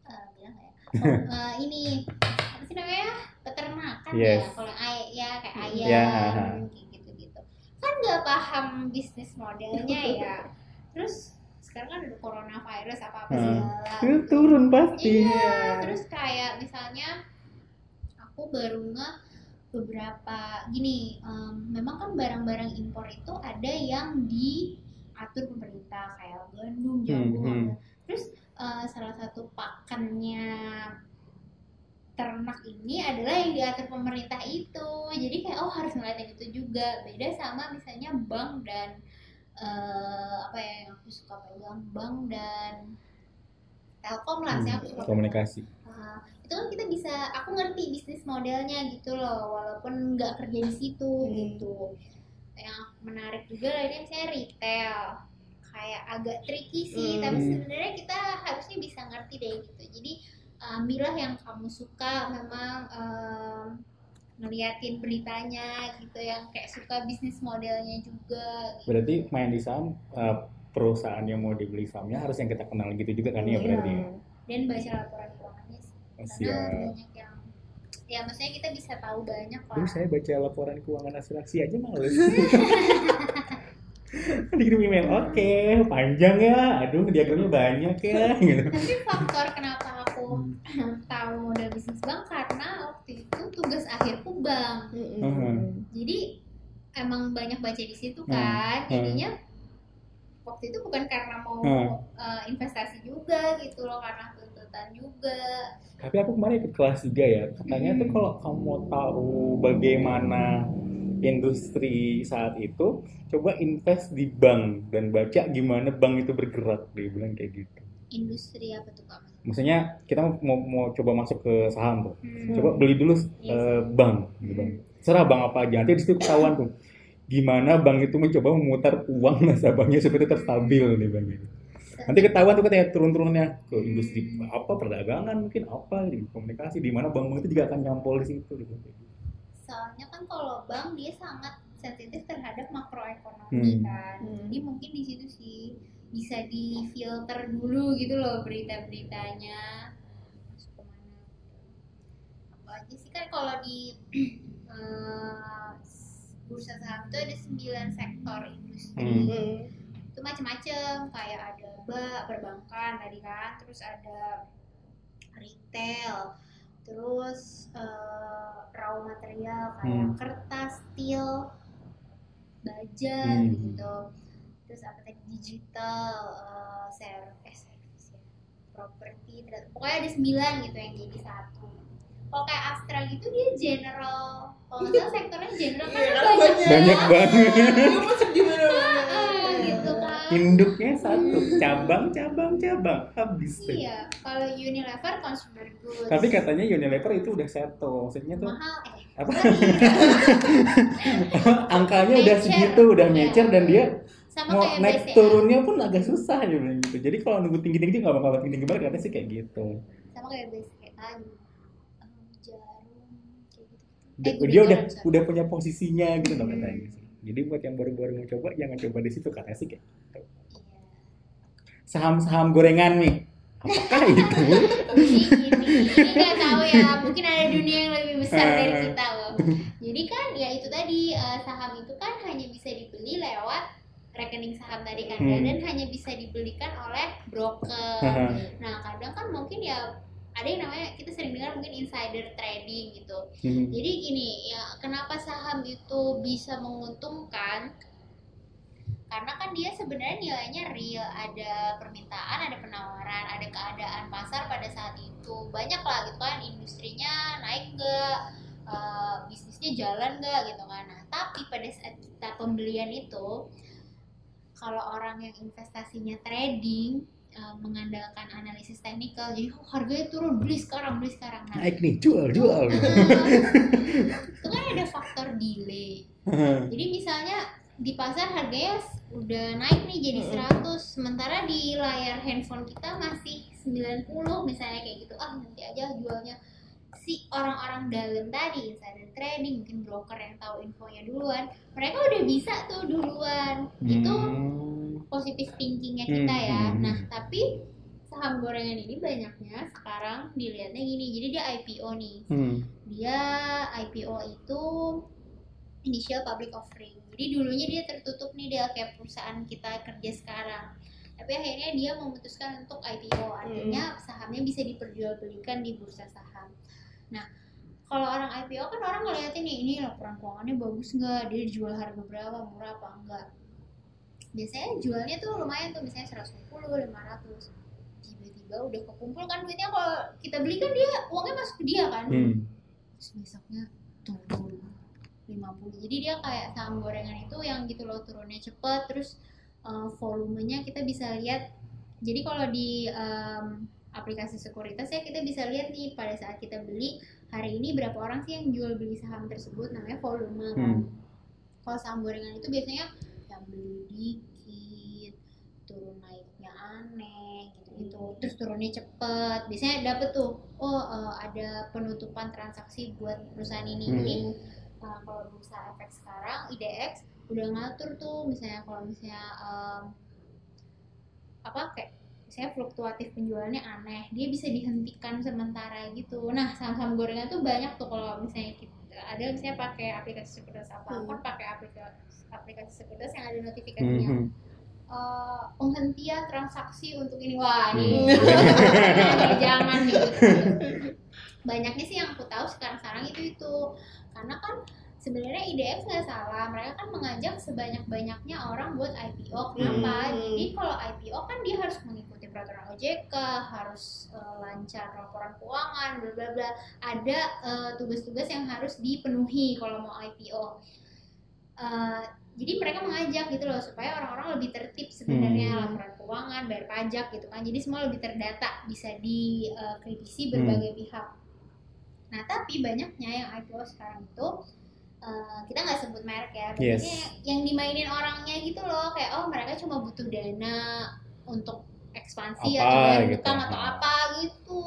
eh, bilang ya? Oh, eh, ini apa sih namanya? Peternakan ya Yes. kalau ay ya kayak Hmm. ayam Ya. gitu kan nggak paham bisnis modelnya ya terus sekarang kan ada coronavirus apa apa Hmm. segala Itu turun pasti. Iya, terus kayak misalnya aku baru nge beberapa gini, em, memang kan barang-barang impor itu ada yang di diatur pemerintah kayak gandum, Hmm, jagung. hmm. Terus eh, salah satu pakannya ternak ini adalah yang diatur pemerintah itu. Jadi kayak oh harus ngeliatin itu juga. Beda sama misalnya bank dan eh, apa ya yang aku suka pegang bank dan Telkom lah, misalnya aku suka pegang komunikasi Uh, itu kan kita bisa aku ngerti bisnis modelnya gitu loh walaupun nggak kerja di situ Hmm. gitu yang menarik juga lainnya misalnya retail kayak agak tricky sih Hmm. tapi sebenarnya kita harusnya bisa ngerti deh gitu jadi uh, ambillah yang kamu suka memang um, ngeliatin beritanya gitu yang kayak suka bisnis modelnya juga gitu. berarti main di saham eh, perusahaan yang mau dibeli sahamnya harus yang kita kenal gitu juga kan ya Iya. berarti dan baca laporan keuangannya sih Oh, karena siap banyak yang ya maksudnya kita bisa tahu banyak lah saya baca laporan keuangan asuransi aja males. Dikirim email, oke, panjang ya, aduh diagramnya banyak ya, gitu. tapi faktor tahu modal bisnis bank karena waktu itu tugas akhirku bank Mm-mm. jadi emang banyak baca di situ Hmm. kan Hmm. jadinya waktu itu bukan karena mau Hmm. uh, investasi juga gitu loh karena tuntutan juga Tapi aku kemarin ikut kelas 3 ya, katanya tuh Hmm. kalau kamu mau tahu bagaimana industri saat itu, coba invest di bank dan baca gimana bank itu bergerak, dia bilang kayak gitu. industri apa tuh kak Maksudnya kita mau mau coba masuk ke saham tuh, Hmm. coba beli dulu Yes. eh, bank gitu bang serah bank apa aja nanti di situ ketahuan tuh gimana bank itu mencoba memutar uang nasabahnya supaya tetap stabil nih bang nanti ketahuan tuh katanya turun-turunnya ke industri apa perdagangan mungkin apa di komunikasi di mana bank-bank itu juga akan nyampol di situ gitu. soalnya kan kalau bank dia sangat sensitif terhadap makroekonomi Hmm. kan Hmm. jadi mungkin di situ sih bisa difilter dulu gitu loh berita-beritanya masuk ke mana apa aja sih kan kalau di eh, bursa saham itu ada 9 sektor industri Hmm. Mm. itu macam-macam kayak ada ba perbankan tadi kan terus ada retail terus eh, raw material kayak Hmm. kertas steel baja Hmm. gitu terus apa tadi digital eh, service ya properti pokoknya ada sembilan gitu yang jadi satu kalau kayak Astra gitu dia general kalau nggak salah sektornya general Iya, kan kan banyak banyak banget Lu masuk di. Ah, gitu kan induknya satu cabang cabang cabang habis. Iya, kalau Unilever consumer goods. tapi katanya Unilever itu udah settle maksudnya tuh mahal eh. Apa? angkanya udah segitu udah Iya. mature dan dia Sama mau kayak naik BCA. turunnya pun agak susah bilang gitu. Jadi kalau nunggu tinggi tinggi nggak bakal tinggi tinggi banget katanya sih kayak gitu. Sama kayak BCA. Em, jarum kayak gitu. Dia, Eh, dia udah jarum, udah punya posisinya gitu loh Hmm. katanya. Jadi buat yang baru-baru mau coba jangan coba di situ katanya sih kayak gitu. Iya. Saham-saham gorengan nih. Apakah itu? Ini nggak tahu ya, mungkin ada dunia yang lebih besar dari Eh. kita loh. Jadi kan ya itu tadi eh, saham itu kan hanya bisa dibeli lewat rekening saham tadi kan Hmm. dan hanya bisa dibelikan oleh broker. Nah kadang kan mungkin ya ada yang namanya kita sering dengar mungkin insider trading gitu. Hmm. Jadi gini ya kenapa saham itu bisa menguntungkan? Karena kan dia sebenarnya nilainya real, ada permintaan, ada penawaran, ada keadaan pasar pada saat itu banyak lah gitu kan industrinya naik nggak, eh, bisnisnya jalan nggak gitu kan. Nah tapi pada saat kita pembelian itu kalau orang yang investasinya trading eh, mengandalkan analisis teknikal jadi oh, harganya turun beli sekarang beli sekarang nah Naik nih, jual, jual. gitu. itu kan ada faktor delay jadi misalnya di pasar harganya udah naik nih jadi Mm-mm. 100 sementara di layar handphone kita masih 90 misalnya kayak gitu ah nanti aja jualnya si orang-orang dalam tadi insider trading mungkin broker yang tahu infonya duluan mereka udah bisa tuh duluan itu Hmm. positif thinkingnya kita ya. Hmm. Nah, tapi saham gorengan ini banyaknya sekarang dilihatnya gini. Jadi dia IPO nih. Hmm. Dia IPO itu initial public offering. Jadi dulunya dia tertutup nih dia kayak perusahaan kita kerja sekarang. Tapi akhirnya dia memutuskan untuk IPO. Artinya sahamnya bisa diperjualbelikan di bursa saham. Nah, kalau orang IPO kan orang ngeliatin nih ini laporan keuangannya bagus nggak, dia jual harga berapa, murah apa enggak. biasanya jualnya tuh lumayan tuh misalnya 150 500 tiba-tiba udah kekumpul kan duitnya kalau kita beli kan dia uangnya masuk ke dia kan. Hmm. terus besoknya turun 50 jadi dia kayak saham gorengan itu yang gitu loh turunnya cepet terus eh, volumenya kita bisa lihat. Jadi kalau di em, aplikasi sekuritas ya kita bisa lihat nih pada saat kita beli hari ini berapa orang sih yang jual beli saham tersebut? Namanya volume kan? Hmm. kalau saham gorengan itu biasanya yang beli dikit turun naiknya aneh gitu gitu terus turunnya cepet. Biasanya dapet tuh oh eh, ada penutupan transaksi buat perusahaan ini. Hmm. Jadi, eh, kalau bursa efek sekarang IDX udah ngatur tuh. Misalnya kalau misalnya em, apa kayak misalnya fluktuatif penjualannya aneh dia bisa dihentikan sementara gitu nah saham-saham gorengan tuh banyak tuh kalau misalnya kita ada misalnya pakai aplikasi sekuritas apa Hmm. pakai aplikasi aplikasi sekuritas yang ada notifikasinya Hmm. eh, penghentian transaksi untuk ini wah Hmm. ini jangan nih banyaknya sih yang aku tahu sekarang-sekarang itu itu karena kan sebenarnya IDX nggak salah mereka kan mengajak sebanyak-banyaknya orang buat IPO kenapa Hmm. jadi kalau IPO kan dia harus mengikuti peraturan OJK harus eh, lancar laporan keuangan bla bla bla ada eh, tugas-tugas yang harus dipenuhi kalau mau IPO Eh, jadi mereka mengajak gitu loh supaya orang-orang lebih tertib sebenarnya Hmm. laporan keuangan bayar pajak gitu kan jadi semua lebih terdata bisa dikritisi Hmm. berbagai pihak nah tapi banyaknya yang IPO sekarang itu eh, kita nggak sebut merek ya Yes. yang dimainin orangnya gitu loh kayak oh mereka cuma butuh dana untuk ekspansi Apa atau gitu. utang atau Nah. apa gitu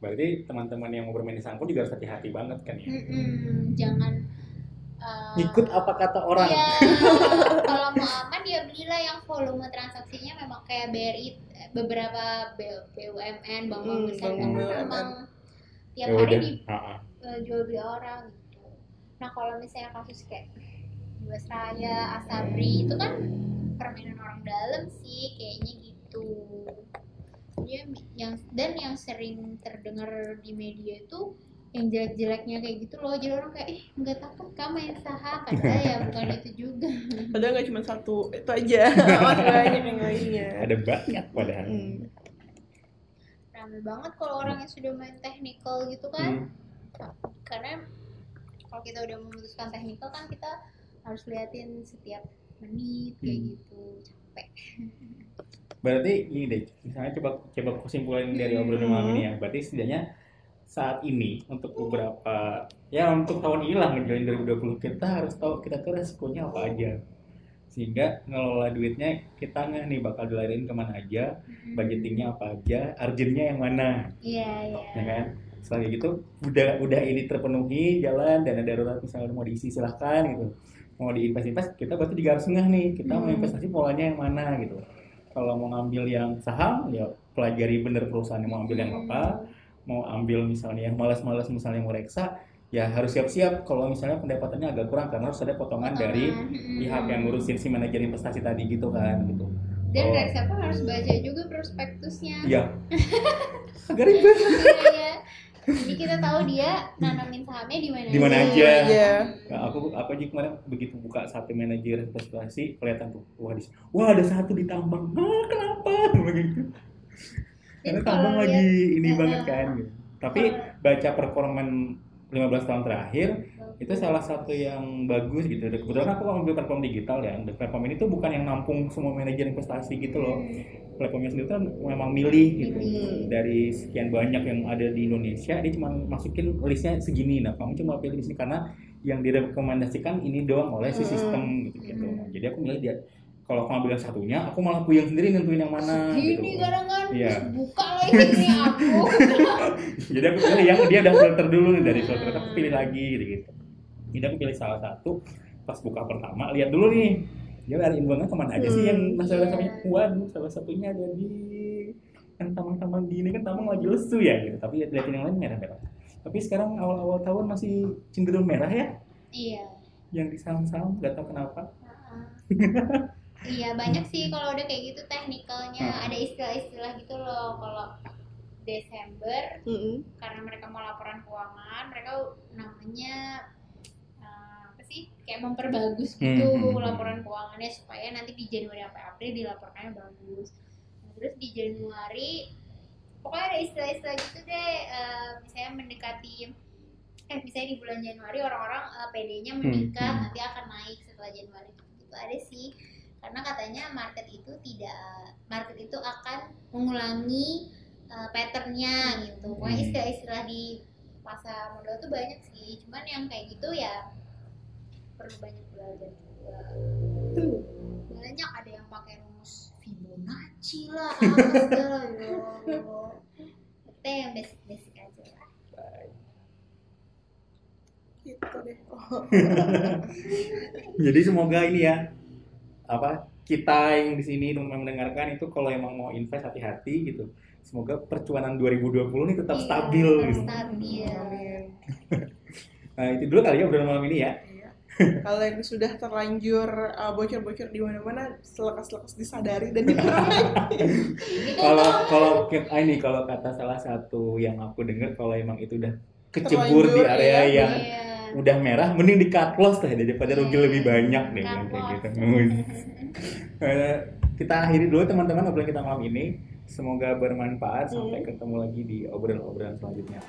Berarti teman-teman yang mau bermain di sangkut juga harus hati-hati banget kan ya. Mm-mm, jangan eh, Ikut apa kata orang. Iya, kalau mau aman ya belilah yang volume transaksinya memang kayak BRI eh, beberapa BUMN bank-bank Hmm, besar kan memang tiap Ya hari di eh, jual beli orang gitu. Nah kalau misalnya kasus kayak Jiwasraya, Asabri itu kan permainan orang dalam sih kayaknya gitu. Dia yang dan yang sering terdengar di media itu yang jelek-jeleknya kayak gitu loh jadi orang kayak ih nggak takut kamu yang saham padahal ya bukan itu juga Padahal nggak cuma satu itu aja, masih banyak yang lainnya. Ada banyak padahal. Hmm. rame banget kalau orang yang sudah main technical gitu kan Hmm. karena kalau kita udah memutuskan technical kan kita harus liatin setiap menit kayak Hmm. gitu capek. Berarti ini deh, misalnya coba coba kesimpulan dari Hmm. obrolan malam ini ya. Berarti setidaknya saat ini untuk beberapa ya untuk tahun ini lah menjalani 2020 kita harus tahu kita tuh resikonya apa aja. Sehingga ngelola duitnya kita nggak nih bakal dilarin ke mana aja budgetingnya apa aja urgentnya yang mana. Iya iya. Ya kan? Setelah gitu udah udah ini terpenuhi jalan dana darurat misalnya mau diisi silahkan gitu mau diinvest invest kita berarti juga harus ngeh nih. Kita mau Hmm. investasi polanya yang mana gitu. Kalau mau ngambil yang saham ya pelajari bener perusahaan yang mau ambil yang apa. Mau ambil misalnya yang malas-malas misalnya mau reksa ya harus siap-siap. Kalau misalnya pendapatannya agak kurang karena harus ada potongan dari pihak yang ngurusin si manajer investasi tadi gitu kan gitu. Dan Oh. reksa pun harus baca juga prospektusnya? Iya. Agak ribet. Iya, ya. Jadi kita tahu dia nanamin sahamnya di mana Di mana aja. Iya. Nah, aku aku aja kemarin begitu buka satu manajer investasi kelihatan tuh wah di wah ada satu di tambang ah kenapa begitu karena tambang lagi ini banget kan gitu. tapi baca performan 15 tahun terakhir itu salah satu yang bagus gitu. Kebetulan aku ngambil platform digital ya. Dan platform ini tuh bukan yang nampung semua manajer investasi gitu loh. Platformnya sendiri tuh memang milih gitu. Milih. dari sekian banyak yang ada di Indonesia dia cuma masukin listnya segini. Nah kamu cuma pilih di sini karena yang direkomendasikan ini doang oleh si Hmm. sistem gitu gitu. Jadi aku milih dia kalau aku ambil yang satunya aku malah puyeng sendiri nentuin yang mana gitu. gini kadang kan Iya. terus buka lagi ini aku. Jadi aku pilih yang dia udah filter dulu nih dari filter aku pilih lagi gitu gitu jadi aku pilih salah satu pas buka pertama lihat dulu nih. Dia lari uangnya ke mana aja sih Hmm, yang masalah iya. samanya waduh salah satunya ada di kan tambang-tambang di ini kan tambang lagi lesu ya gitu. Tapi liatin yang lain merah-merah tapi sekarang awal-awal tahun masih cenderung merah ya? Iya. Yang di saham-saham gak tahu kenapa iya banyak sih kalau udah kayak gitu teknikalnya Hmm. ada istilah-istilah gitu loh kalau Desember Mm-mm. karena mereka mau laporan keuangan mereka namanya eh, apa sih kayak memperbagus gitu Hmm, hmm, hmm. laporan keuangannya supaya nanti di Januari sampai April dilaporkannya bagus. Nah, terus di Januari pokoknya ada istilah-istilah gitu deh eh, misalnya mendekati eh misalnya di bulan Januari orang-orang eh, PD-nya meningkat hmm. nanti akan naik setelah Januari gitu ada sih karena katanya market itu tidak market itu akan mengulangi eh, patternnya gitu. Pokoknya Hmm. istilah-istilah di pasar modal tuh banyak sih. Cuman yang kayak gitu ya perlu banyak belajar juga. Banyak ada yang pakai rumus Fibonacci lah apa segala ya kita yang basic-basic aja lah. Gitu deh. Oh. Jadi semoga ini ya apa kita yang di sini mendengarkan itu kalau emang mau invest hati-hati gitu. Semoga percuanan 2020 ini tetap Iya, stabil tetap gitu. stabil. Nah, itu dulu kali ya obrolan malam ini ya. Iya. Kalau yang sudah terlanjur uh, bocor-bocor di mana-mana, selekas-lekas disadari dan dikurangi. itu Kalau kalau ah, ini kalau kata salah satu yang aku dengar kalau emang itu udah kecebur di area iya, yang iya. Udah merah mending di cut loss deh daripada rugi Iya. lebih banyak deh Cut kayak gitu. Eh, kita akhiri dulu teman-teman obrolan kita malam ini. Semoga bermanfaat. Sampai Hmm. ketemu lagi di obrolan-obrolan selanjutnya.